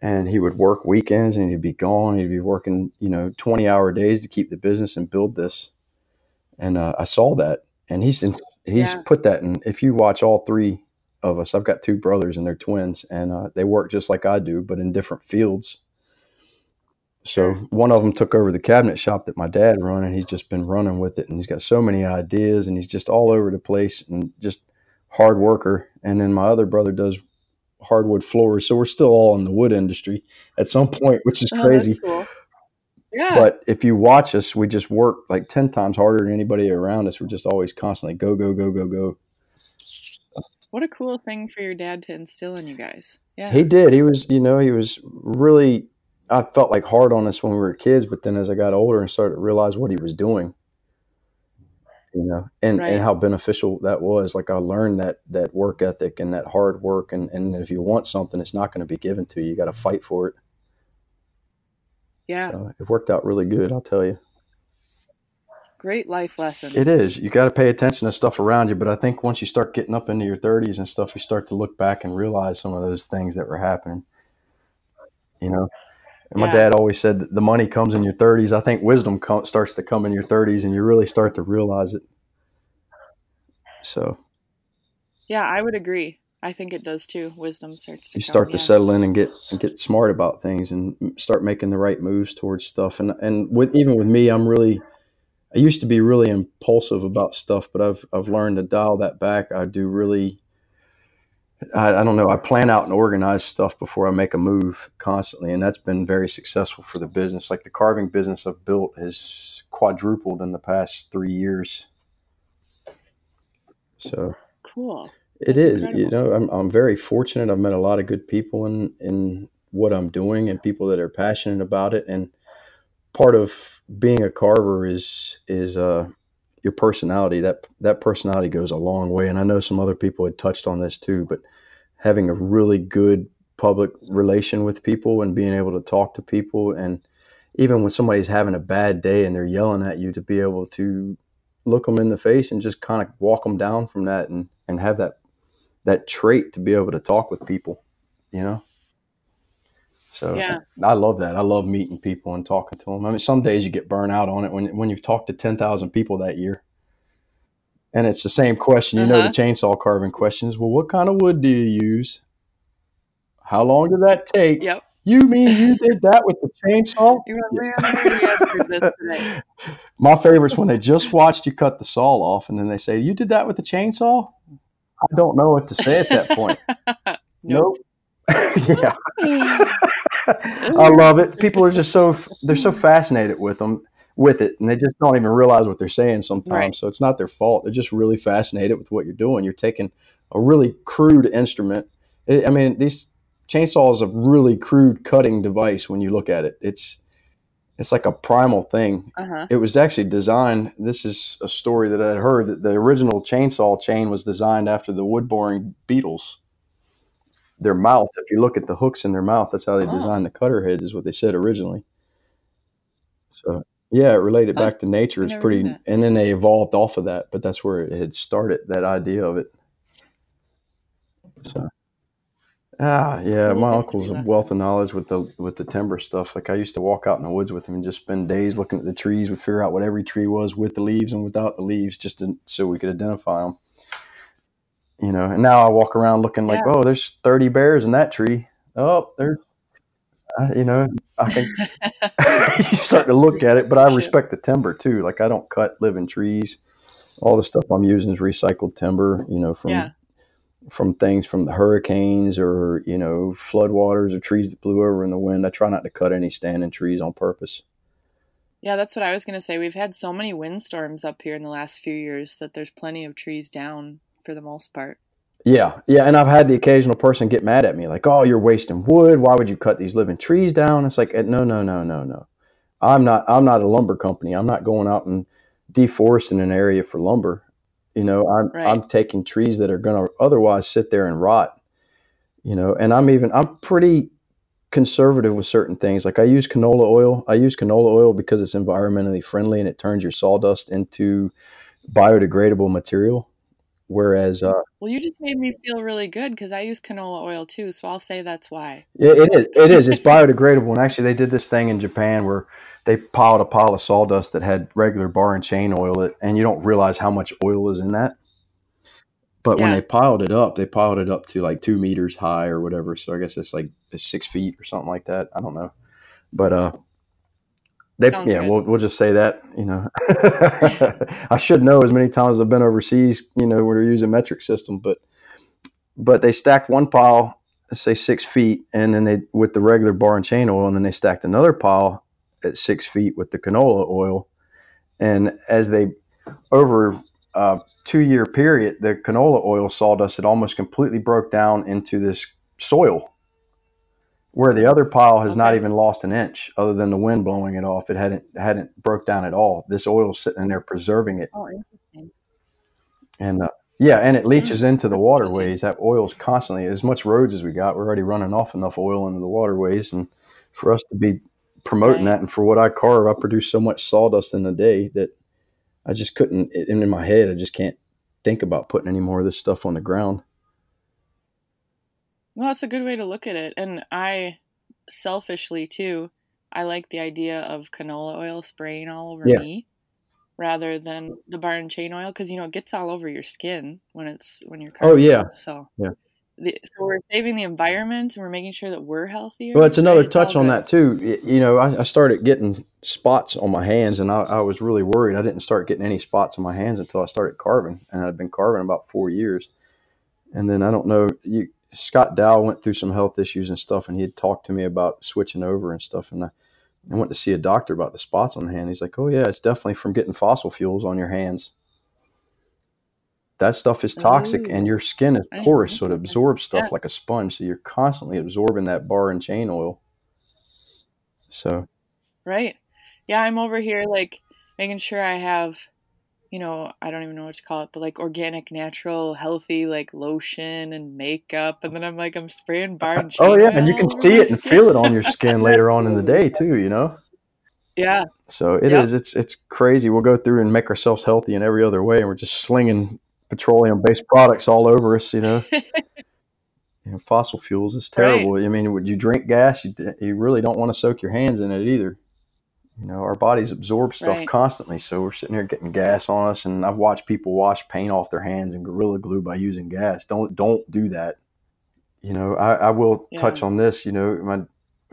And he would work weekends and he'd be gone. He'd be working, you know, 20 hour days to keep the business and build this. And uh, I saw that. And he's, he's Yeah. put that in. If you watch all three of us, I've got two brothers and they're twins, and uh, they work just like I do, but in different fields. So one of them took over the cabinet shop that my dad run, and he's just been running with it, and he's got so many ideas, and he's just all over the place, and just hard worker. And then my other brother does hardwood floors, so we're still all in the wood industry at some point, which is Oh, crazy. cool. Yeah. But if you watch us, we just work like ten times harder than anybody around us. We're just always constantly go, go, go, go, go. what a cool thing for your dad to instill in you guys. Yeah. He did. He was, you know, he was really. I felt like hard on us when we were kids, but then as I got older and started to realize what he was doing, you know, and Right. and how beneficial that was. Like I learned that that work ethic and that hard work, and and if you want something, it's not going to be given to you. You got to fight for it. yeah. So it worked out really good, I'll tell you. Great life lesson. It is. You got to pay attention to stuff around you, but I think once you start getting up into your 30s and stuff, you start to look back and realize some of those things that were happening. You know, and my Yeah. dad always said that the money comes in your 30s. I think wisdom com- starts to come in your 30s, and you really start to realize it. So Yeah, I would agree. I think it does too. Wisdom starts to you come, start to yeah. settle in and get and get smart about things and start making the right moves towards stuff. And and with even with me, I'm really I used to be really impulsive about stuff, but I've I've learned to dial that back. I do really I, I don't know. I plan out and organize stuff before I make a move constantly, and that's been very successful for the business. Like the carving business I've built has quadrupled in the past three years. So Cool. it That's is, you know, I'm I'm very fortunate. I've met a lot of good people in in what I'm doing and people that are passionate about it. And part of being a carver is is uh your personality. That that personality goes a long way. And I know some other people had touched on this too, but having a really good public relation with people and being able to talk to people and even when somebody's having a bad day and they're yelling at you to be able to look them in the face and just kind of walk them down from that and and have that that trait to be able to talk with people, you know. So Yeah. I love that. I love meeting people and talking to them. I mean, some days you get burnt out on it when when you've talked to ten thousand people that year, and it's the same question. You know, the Uh-huh. chainsaw carving questions. Well, what kind of wood do you use? How long did that take? Yep. You mean you did that with the chainsaw? [laughs] You were man, I this today. [laughs] My favorite's when they just watched you cut the saw off, and then they say, "You did that with the chainsaw." I don't know what to say at that point. [laughs] Nope. Nope. [laughs] yeah. [laughs] I love it. People are just so they're so fascinated with them with it, and they just don't even realize what they're saying sometimes. Right. So it's not their fault. They're just really fascinated with what you're doing. You're taking a really crude instrument. I I mean, these chainsaws is a really crude cutting device when you look at it. It's it's like a primal thing. Uh-huh. It was actually designed. This is a story that I heard that the original chainsaw chain was designed after the wood boring beetles. Their mouth, if you look at the hooks in their mouth, that's how they Oh. designed the cutter heads, is what they said originally. So yeah, it related back to nature. It's pretty, and then they evolved off of that, but that's where it had started. That idea of it. So. Ah, yeah. My uncle's a wealth of knowledge with the with the timber stuff. Like I used to walk out in the woods with him and just spend days looking at the trees. We'd figure out what every tree was with the leaves and without the leaves, just to, so we could identify them. You know, and now I walk around looking like, oh, there's 30 bears in that tree. Oh, there's, uh, you know, I think [laughs] [laughs] you start to look at it, but I respect the timber too. Like I don't cut living trees. All the stuff I'm using is recycled timber. You know, from Yeah. from things from the hurricanes or you know floodwaters or trees that blew over in the wind. I try not to cut any standing trees on purpose. Yeah, that's what I was going to say. We've had so many windstorms up here in the last few years that there's plenty of trees down for the most part. Yeah, yeah, and I've had the occasional person get mad at me, like, "Oh, you're wasting wood. Why would you cut these living trees down?" It's like, eh, no, no, no, no, no. I'm not. I'm not a lumber company. I'm not going out and deforesting an area for lumber. You know, I'm Right. I'm taking trees that are going to otherwise sit there and rot. You know, and I'm even I'm pretty conservative with certain things. Like I use canola oil. I use canola oil because it's environmentally friendly and it turns your sawdust into biodegradable material. Whereas, uh, Well, you just made me feel really good because I use canola oil too, so I'll say that's why. Yeah, it is. It is. It's biodegradable. And actually, they did this thing in Japan where they piled a pile of sawdust that had regular bar and chain oil, it, and you don't realize how much oil is in that. But when they piled it up, they piled it up to like two meters high or whatever. So I guess it's like six feet or something like that. I don't know. But uh, they Sounds yeah, good. we'll we'll just say that. You know, [laughs] I should know as many times as I've been overseas. You know, where they're using metric system, but but they stacked one pile, let's say six feet, and then they with the regular bar and chain oil, and then they stacked another pile at six feet with the canola oil. And as they over uh, a two year period, the canola oil sawdust had almost completely broke down into this soil. Where the other pile has not even lost an inch, other than the wind blowing it off. It hadn't hadn't broke down at all. This oil's sitting in there preserving it. Oh, interesting. And uh, yeah, and it leaches into the waterways. That oil's constantly as much roads as we got. We're already running off enough oil into the waterways, and for us to be promoting Right. that, and for what I carve, I produce so much sawdust in a day that I just couldn't. In my head, I just can't think about putting any more of this stuff on the ground. Well, that's a good way to look at it. And I, selfishly too, I like the idea of canola oil spraying all over Yeah. me rather than the bar and chain oil because you know it gets all over your skin when it's when you're carving. Oh, yeah. So Yeah. the, so we're saving the environment and we're making sure that we're healthier. Well, it's another right? touch all on good. that too. You know, I, I started getting spots on my hands, and I, I was really worried. I didn't start getting any spots on my hands until I started carving, and I've been carving about four years. And then I don't know, you Scott Dow went through some health issues and stuff, and he had talked to me about switching over and stuff, and I, I went to see a doctor about the spots on the hand. He's like, "Oh yeah, it's definitely from getting fossil fuels on your hands." That stuff is toxic, and your skin is porous, so it absorbs stuff Yeah. like a sponge. So you're constantly absorbing that bar and chain oil. So Right. Yeah, I'm over here like making sure I have, you know, I don't even know what to call it, but like organic, natural, healthy, like lotion and makeup, and then I'm like I'm spraying bar [laughs] and Oh yeah, and you can see it and feel it on your skin later on in the day too. You know, Yeah. so it is. Yep. It's it's crazy. We'll go through and make ourselves healthy in every other way, and we're just slinging petroleum-based products all over us. You know, [laughs] you know fossil fuels is Right. terrible. I mean, would you drink gas? You you really don't want to soak your hands in it either. You know, our bodies absorb stuff Right. constantly, so we're sitting here getting gas on us. And I've watched people wash paint off their hands and gorilla glue by using gas. Don't don't do that. You know, I, I will Yeah. touch on this. You know, my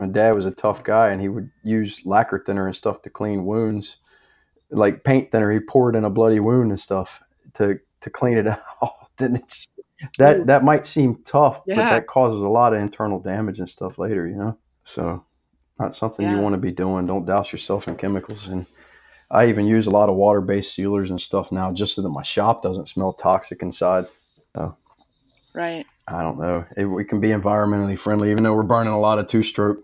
my dad was a tough guy, and he would use lacquer thinner and stuff to clean wounds, like paint thinner. He poured in a bloody wound and stuff to to clean it [laughs] out. Then it's that Ooh. that might seem tough, but that causes a lot of internal damage and stuff later. You know, so not something you want to be doing. Don't douse yourself in chemicals. And I even use a lot of water based sealers and stuff now, just so that my shop doesn't smell toxic inside. Right. I don't know. It, we can be environmentally friendly, even though we're burning a lot of two stroke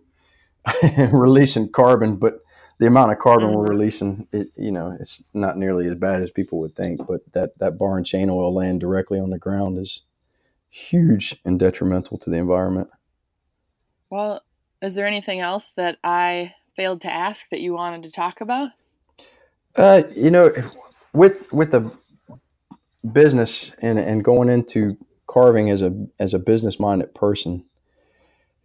and [laughs] releasing carbon. But the amount of carbon we're Mhm. releasing, it you know, it's not nearly as bad as people would think. But that that bar and chain oil land directly on the ground is huge and detrimental to the environment. Well, is there anything else that I failed to ask that you wanted to talk about? Uh, you know, with with the business and and going into carving as a as a business minded person,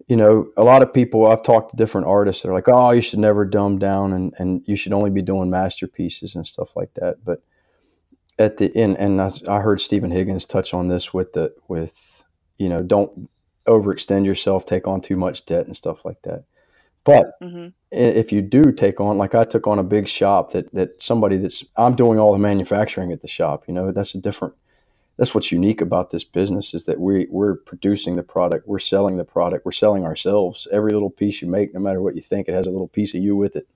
you know, a lot of people I've talked to different artists. They're like, "Oh, you should never dumb down, and and you should only be doing masterpieces and stuff like that." But at the end, and I, I heard Stephen Higgins touch on this with the with, you know, don't overextend yourself, take on too much debt and stuff like that. But hmm if you do take on like I took on a big shop that that somebody that's I'm doing all the manufacturing at the shop you know that's a different that's what's unique about this business is that we we're producing the product we're selling the product we're selling ourselves. Every little piece you make no matter what you think it has a little piece of you with it.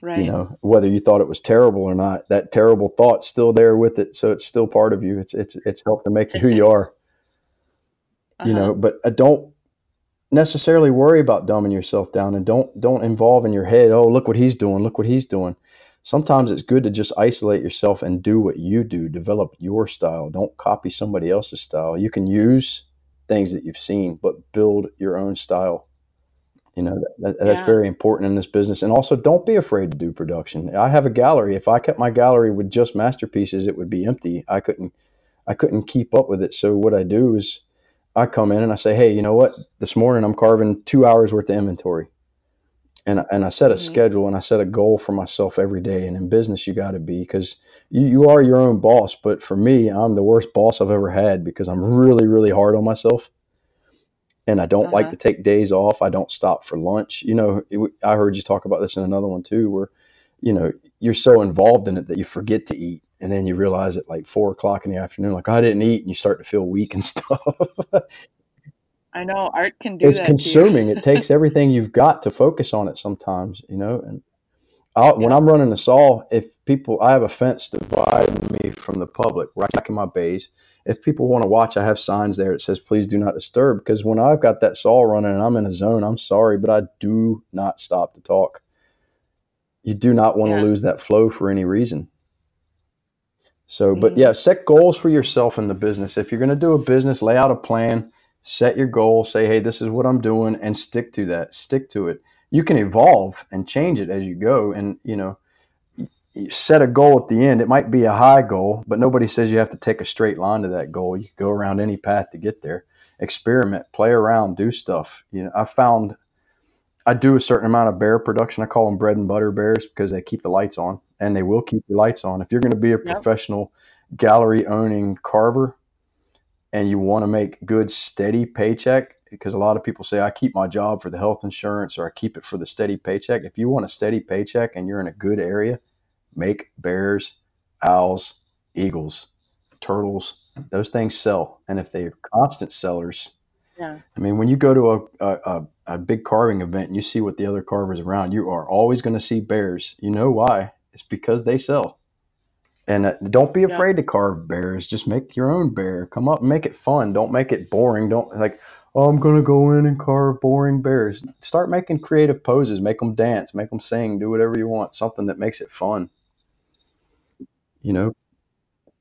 Right. you know whether you thought it was terrible or not that terrible thought's still there with it so it's still part of you. It's it's it's helped to make you who you are you Uh-huh. know but uh, don't necessarily worry about dumbing yourself down and don't don't involve in your head oh look what he's doing look what he's doing. Sometimes it's good to just isolate yourself and do what you do develop your style. Don't copy somebody else's style. You can use things that you've seen but build your own style. You know that, that, that's Yeah. very important in this business. And also don't be afraid to do production. I have a gallery. If i kept my gallery with just masterpieces it would be empty. I couldn't i couldn't keep up with it. So what i do is I come in and I say, hey, you know what? This morning I'm carving two hours worth of inventory. And, and I set a Mhm. schedule and I set a goal for myself every day. And in business, you got to be because you, you are your own boss. But for me, I'm the worst boss I've ever had because I'm really, really hard on myself. And I don't like Uh-huh. to take days off. I don't stop for lunch. You know, it, I heard you talk about this in another one too, where, you know, you're so involved in it that you forget to eat. And then you realize at like four o'clock in the afternoon, like I didn't eat, and you start to feel weak and [laughs] stuff. I know art can do it's consuming. it takes everything you've got to focus on it sometimes, you know. And I'll, when I'm running a saw, if people, I have a fence dividing me from the public right back in my bays. If people want to watch, I have signs there that says "Please do not disturb." Because when I've got that saw running and I'm in a zone, I'm sorry, but I do not stop to talk. You do not want Yeah. to lose that flow for any reason. So, but Mhm. yeah, set goals for yourself in the business. If you're going to do a business, lay out a plan, set your goal, say, hey, this is what I'm doing, and stick to that. Stick to it. You can evolve and change it as you go. And, you know, you set a goal at the end. It might be a high goal, but nobody says you have to take a straight line to that goal. You can go around any path to get there. Experiment, play around, do stuff. You know, I found I do a certain amount of bear production. I call them bread and butter bears because they keep the lights on and they will keep the lights on. If you're going to be a Yep. professional gallery owning carver, and you want to make good steady paycheck because a lot of people say I keep my job for the health insurance or I keep it for the steady paycheck. If you want a steady paycheck and you're in a good area, make bears, owls, eagles, turtles. Those things sell, and if they're constant sellers, Yeah. I mean, when you go to a, a, a, a big carving event and you see what the other carvers around, you are always going to see bears. You know why? It's because they sell. And uh, don't be Yeah. afraid to carve bears. Just make your own bear. Come up and make it fun. Don't make it boring. Don't like, oh, I'm going to go in and carve boring bears. Start making creative poses. Make them dance. Make them sing. Do whatever you want. Something that makes it fun. You know,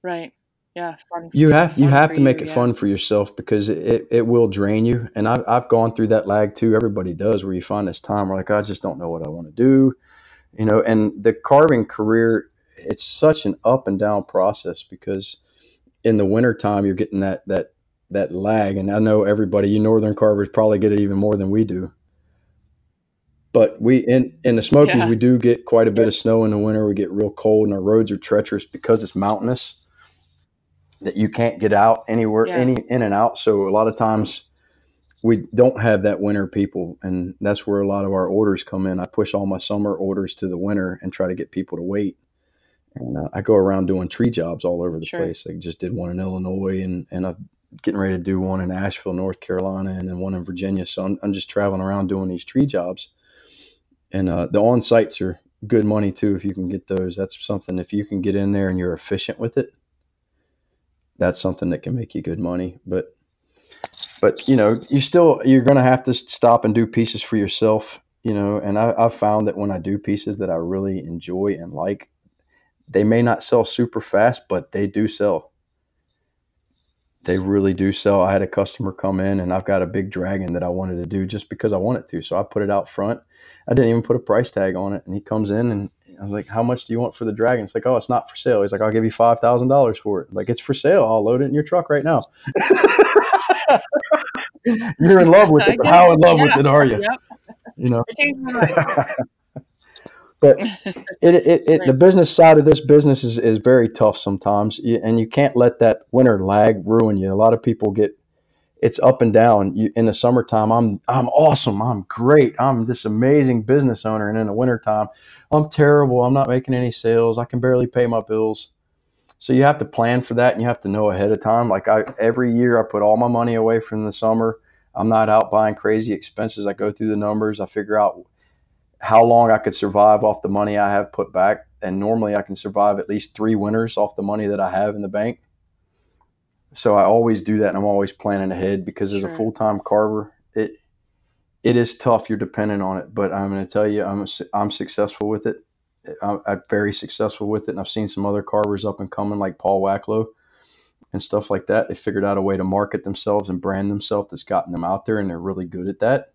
Right. Yeah. Fun. you have you have to make you, it yeah. fun for yourself because it, it, it will drain you. And I've, I've gone through that lag too. Everybody does where you find this time where like, I just don't know what I want to do, you know, and the carving career, it's such an up and down process because in the wintertime, you're getting that, that, that lag. And I know everybody, you Northern carvers probably get it even more than we do. But we in in the Smokies, Yeah. we do get quite a bit of snow in the winter. We get real cold, and our roads are treacherous because it's mountainous. That you can't get out anywhere, Yeah. any in and out. So a lot of times we don't have that winter people, and that's where a lot of our orders come in. I push all my summer orders to the winter and try to get people to wait. And uh, I go around doing tree jobs all over the Sure. place. I just did one in Illinois, and and I'm getting ready to do one in Asheville, North Carolina, and then one in Virginia. So I'm, I'm just traveling around doing these tree jobs and uh, the on sites are good money too if you can get those. That's something if you can get in there and you're efficient with it. That's something that can make you good money. But but you know you still you're going to have to stop and do pieces for yourself. You know, and I, I've found that when I do pieces that I really enjoy and like, they may not sell super fast, but they do sell. They really do sell. I had a customer come in and I've got a big dragon that I wanted to do just because I wanted to. So I put it out front. I didn't even put a price tag on it. And he comes in and I was like, How much do you want for the dragon? It's like, Oh, it's not for sale. He's like, I'll give you $5,000 for it. Like, it's for sale. I'll load it in your truck right now. [laughs] You're in love with it, but how in love with it are you? Yep. You know? I changed my mind. [laughs] but [laughs] it, it, it the business side of this business is, is very tough sometimes and you can't let that winter lag ruin you a lot of people get it's up and down. You, in the summertime i'm i'm awesome. I'm great. I'm this amazing business owner. And in the wintertime i'm terrible. I'm not making any sales. I can barely pay my bills. So you have to plan for that and you have to know ahead of time. Like i every year i put all my money away from the summer. I'm not out buying crazy expenses. I go through the numbers. I figure out how long I could survive off the money I have put back. And normally I can survive at least three winters off the money that I have in the bank. So I always do that and I'm always planning ahead because as Sure. a full time carver, it it is tough. You're dependent on it, but I'm going to tell you, I'm I'm successful with it. I'm, I'm very successful with it, and I've seen some other carvers up and coming like Paul Wacklow and stuff like that. They figured out a way to market themselves and brand themselves that's gotten them out there, and they're really good at that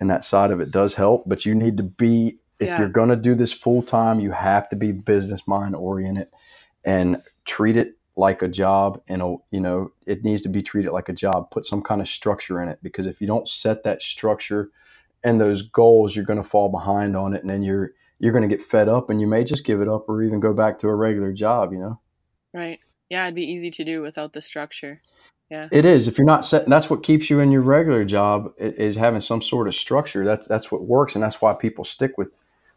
and that side of it does help but you need to be if Yeah. you're going to do this full time you have to be business mind oriented and treat it like a job and a you know it needs to be treated like a job put some kind of structure in it because if you don't set that structure and those goals you're going to fall behind on it and then you're you're going to get fed up and you may just give it up or even go back to a regular job you know Right. Yeah, it'd be easy to do without the structure. Yeah. It is. If you're not setting, that's what keeps you in your regular job is having some sort of structure. That's that's what works, and that's why people stick with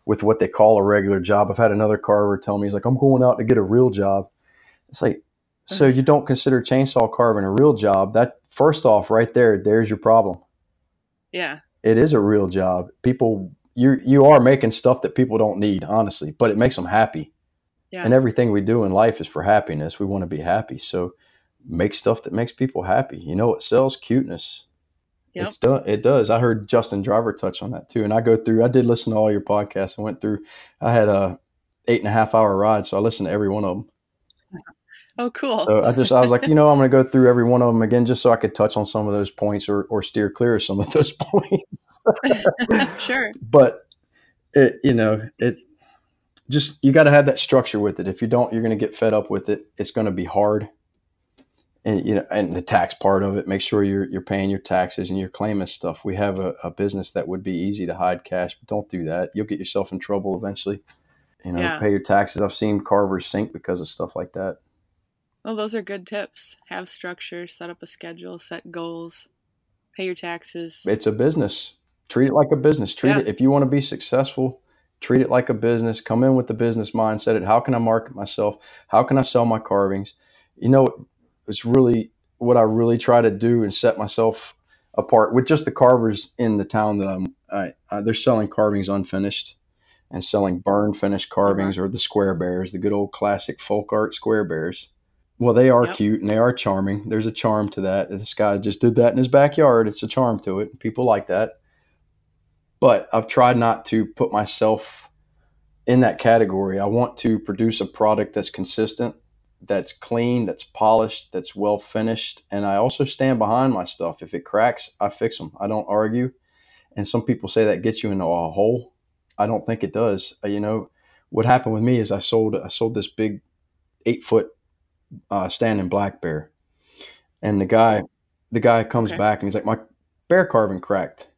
with what they call a regular job. I've had another carver tell me he's like, "I'm going out to get a real job." It's like, Uh-huh. so you don't consider chainsaw carving a real job? That first off, right there, there's your problem. Yeah. It is a real job. People, you you are making stuff that people don't need, honestly, but it makes them happy. Yeah. And everything we do in life is for happiness. We want to be happy, so make stuff that makes people happy. You know it sells? Cuteness. Yep. It's done. It does. I heard Justin Driver touch on that too, and I go through. I did listen to all your podcasts. I went through. I had a eight and a half hour ride, so I listened to every one of them. Oh, cool. So I just I was like, you know, I'm going to go through every one of them again, just so I could touch on some of those points or or steer clear of some of those [laughs] points. [laughs] sure. But it, you know, it just you got to have that structure with it. If you don't, you're going to get fed up with it. It's going to be hard. And you know, and the tax part of it, make sure you're you're paying your taxes and you're claiming stuff. We have a, a business that would be easy to hide cash, but don't do that. You'll get yourself in trouble eventually. You know, Yeah. pay your taxes. I've seen carvers sink because of stuff like that. Well, those are good tips. Have structure, set up a schedule, set goals, pay your taxes. It's a business. Treat it like a business. Treat Yeah. it if you want to be successful, treat it like a business. Come in with the business mindset. It how can I market myself? How can I sell my carvings? You know, it's really what I really try to do and set myself apart with just the carvers in the town that I'm. I, I they're selling carvings unfinished and selling burn finished uh-huh. carvings or the square bears, the good old classic folk art square bears. Well, they are Yep. cute and they are charming. There's a charm to that. This guy just did that in his backyard. It's a charm to it. People like that. But I've tried not to put myself in that category. I want to produce a product that's consistent, that's clean, that's polished, that's well finished, and I also stand behind my stuff. If it cracks, I fix them. I don't argue. And some people say that gets you into a hole. I don't think it does. Uh, You know, what happened with me is I sold I sold this big eight foot uh, standing black bear, and the guy the guy comes Okay. back and he's like, my bear carving cracked.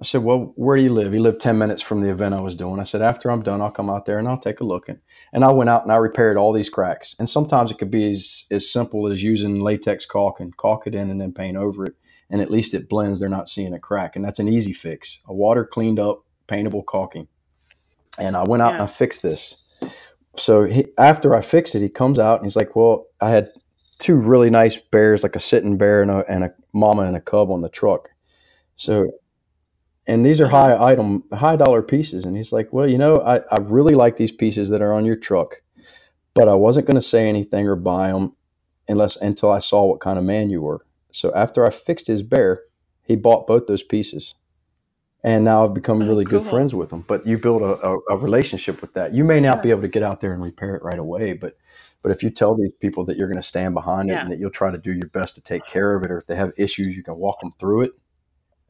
I said, well, where do you live? He lived 10 minutes from the event I was doing. I said, after I'm done, I'll come out there and I'll take a look. And, and I went out and I repaired all these cracks. And sometimes it could be as, as simple as using latex caulk and caulk it in and then paint over it. And at least it blends. They're not seeing a crack. And that's an easy fix. A water cleaned up, paintable caulking. And I went out and I fixed this. So he, after I fixed it, he comes out and he's like, well, I had two really nice bears, like a sitting bear and a, and a mama and a cub on the truck. So, and these are Uh-huh. high item, high dollar pieces. And he's like, well, you know, I, I really like these pieces that are on your truck, but I wasn't going to say anything or buy them unless until I saw what kind of man you were. So after I fixed his bear, he bought both those pieces. And now I've become Oh, really good friends with them. But you build a, a, a relationship with that. You may not be able to get out there and repair it right away, but but if you tell these people that you're going to stand behind it Yeah. and that you'll try to do your best to take care of it, or if they have issues, you can walk them through it.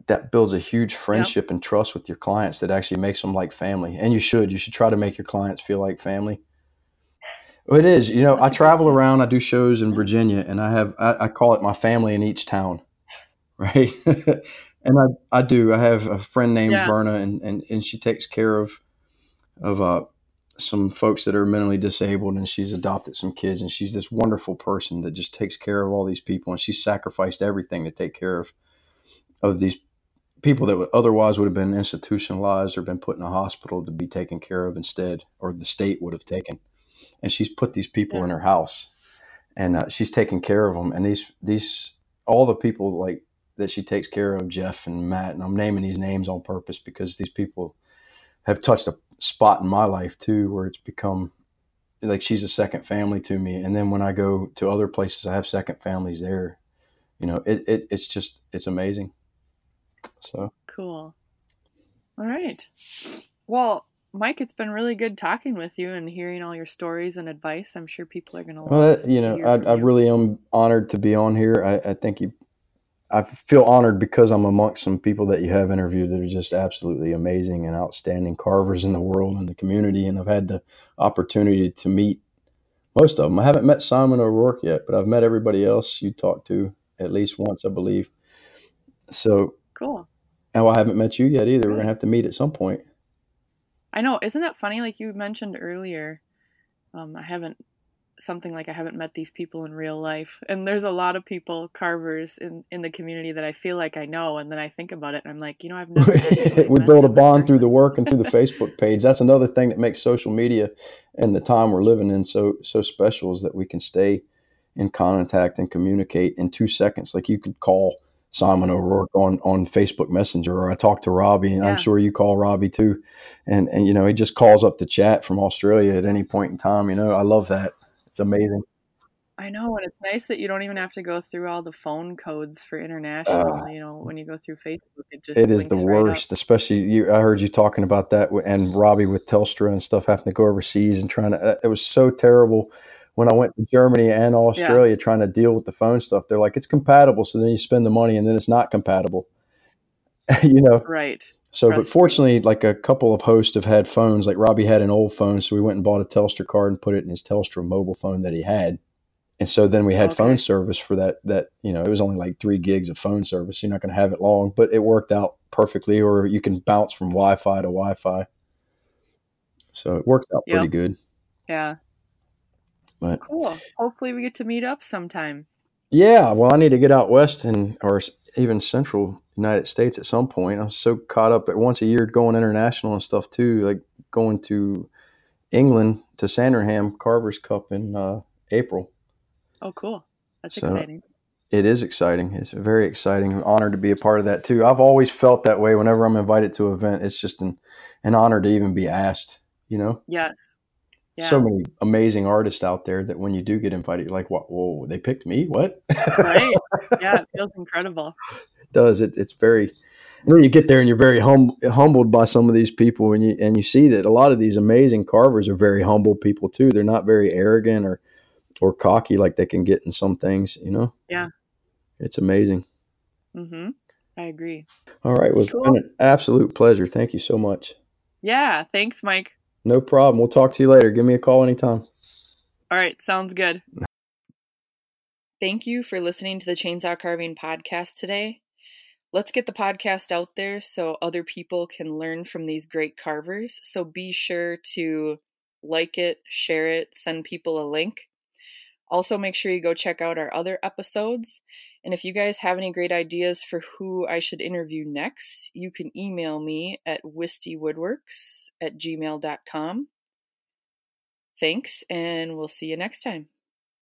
That builds a huge friendship and trust with your clients that actually makes them like family. And you should. You should try to make your clients feel like family. Well, It is. You know, That's I travel around. I do shows in Virginia, and I have I, I call it my family in each town, [laughs] right? And I I do. I have a friend named Yeah. Verna, and, and and she takes care of of uh some folks that are mentally disabled, and she's adopted some kids, and she's this wonderful person that just takes care of all these people, and she sacrificed everything to take care of of these people that would otherwise would have been institutionalized or been put in a hospital to be taken care of instead, or the state would have taken. And she's put these people in her house, and uh, she's taking care of them. And these these all the people like that she takes care of, Jeff and Matt, and I'm naming these names on purpose because these people have touched a spot in my life too, where it's become like she's a second family to me. And then when I go to other places, I have second families there. You know, it, it it's just it's amazing. So Cool. All right. Well, Mike, it's been really good talking with you and hearing all your stories and advice. I'm sure people are going to love Well, you know, I, I really am honored to be on here. I, I think you, I feel honored because I'm amongst some people that you have interviewed that are just absolutely amazing and outstanding carvers in the world and the community. And I've had the opportunity to meet most of them. I haven't met Simon O'Rourke yet, but I've met everybody else you talked to at least once, I believe. So, Cool. and I haven't met you yet either. We're gonna have to meet at some point. I know. Isn't that funny? Like you mentioned earlier, um, I haven't something like I haven't met these people in real life, and there's a lot of people carvers in in the community that I feel like I know, and then I think about it, and I'm like, you know, I've never [laughs] we build a bond through the work and through the [laughs] Facebook page. That's another thing that makes social media and the time we're living in so so special is that we can stay in contact and communicate in two seconds. Like you could call Simon O'Rourke on on Facebook Messenger, or I talk to Robbie, and Yeah. I'm sure you call Robbie too. And and you know he just calls up the chat from Australia at any point in time. You know I love that. It's amazing. I know, and it's nice that you don't even have to go through all the phone codes for international. Uh, you know, when you go through Facebook, it just It is the links right up. worst, especially you. I heard you talking about that, and Robbie with Telstra and stuff having to go overseas and trying to. uh, It was so terrible when I went to Germany and Yeah, Australia trying to deal with the phone stuff. They're like, it's compatible, so then you spend the money, and then it's not compatible. [laughs] you know. right. So, but fortunately, like a couple of hosts have had phones. Like Robbie had an old phone, so we went and bought a Telstra card and put it in his Telstra mobile phone that he had. And so then we had phone service for that. That you know, it was only like three gigs of phone service. You're not going to have it long, but it worked out perfectly. Or you can bounce from Wi-Fi to Wi-Fi, so it worked out pretty good. Yeah. But cool. Hopefully, we get to meet up sometime. Yeah, well, I need to get out west and or even central United States at some point. I'm so caught up at once a year going international and stuff too, like going to England to Sandringham Carver's Cup in uh, April. Oh, cool! That's so exciting. It is exciting. It's very exciting. I'm honored to be a part of that too. I've always felt that way whenever I'm invited to an event. It's just an, an honor to even be asked, you know? Yes. Yeah. So many amazing artists out there that when you do get invited, you're like, what? Whoa, they picked me? What? right. [laughs] Yeah. It feels incredible. It does. It, it's very, and then you get there and you're very hum, humbled by some of these people and you, and you see that a lot of these amazing carvers are very humble people too. They're not very arrogant or, or cocky like they can get in some things, you know? Yeah. It's amazing. Mm-hmm. I agree. All right. Well, cool. it's been an absolute pleasure. Thank you so much. Yeah. Thanks, Mike. No problem. We'll talk to you later. Give me a call anytime. All right. Sounds good. [laughs] Thank you for listening to the Chainsaw Carving Podcast today. Let's get the podcast out there so other people can learn from these great carvers. So be sure to like it, share it, send people a link. Also, make sure you go check out our other episodes. And if you guys have any great ideas for who I should interview next, you can email me at wistywoodworks at gmail.com. Thanks, and we'll see you next time.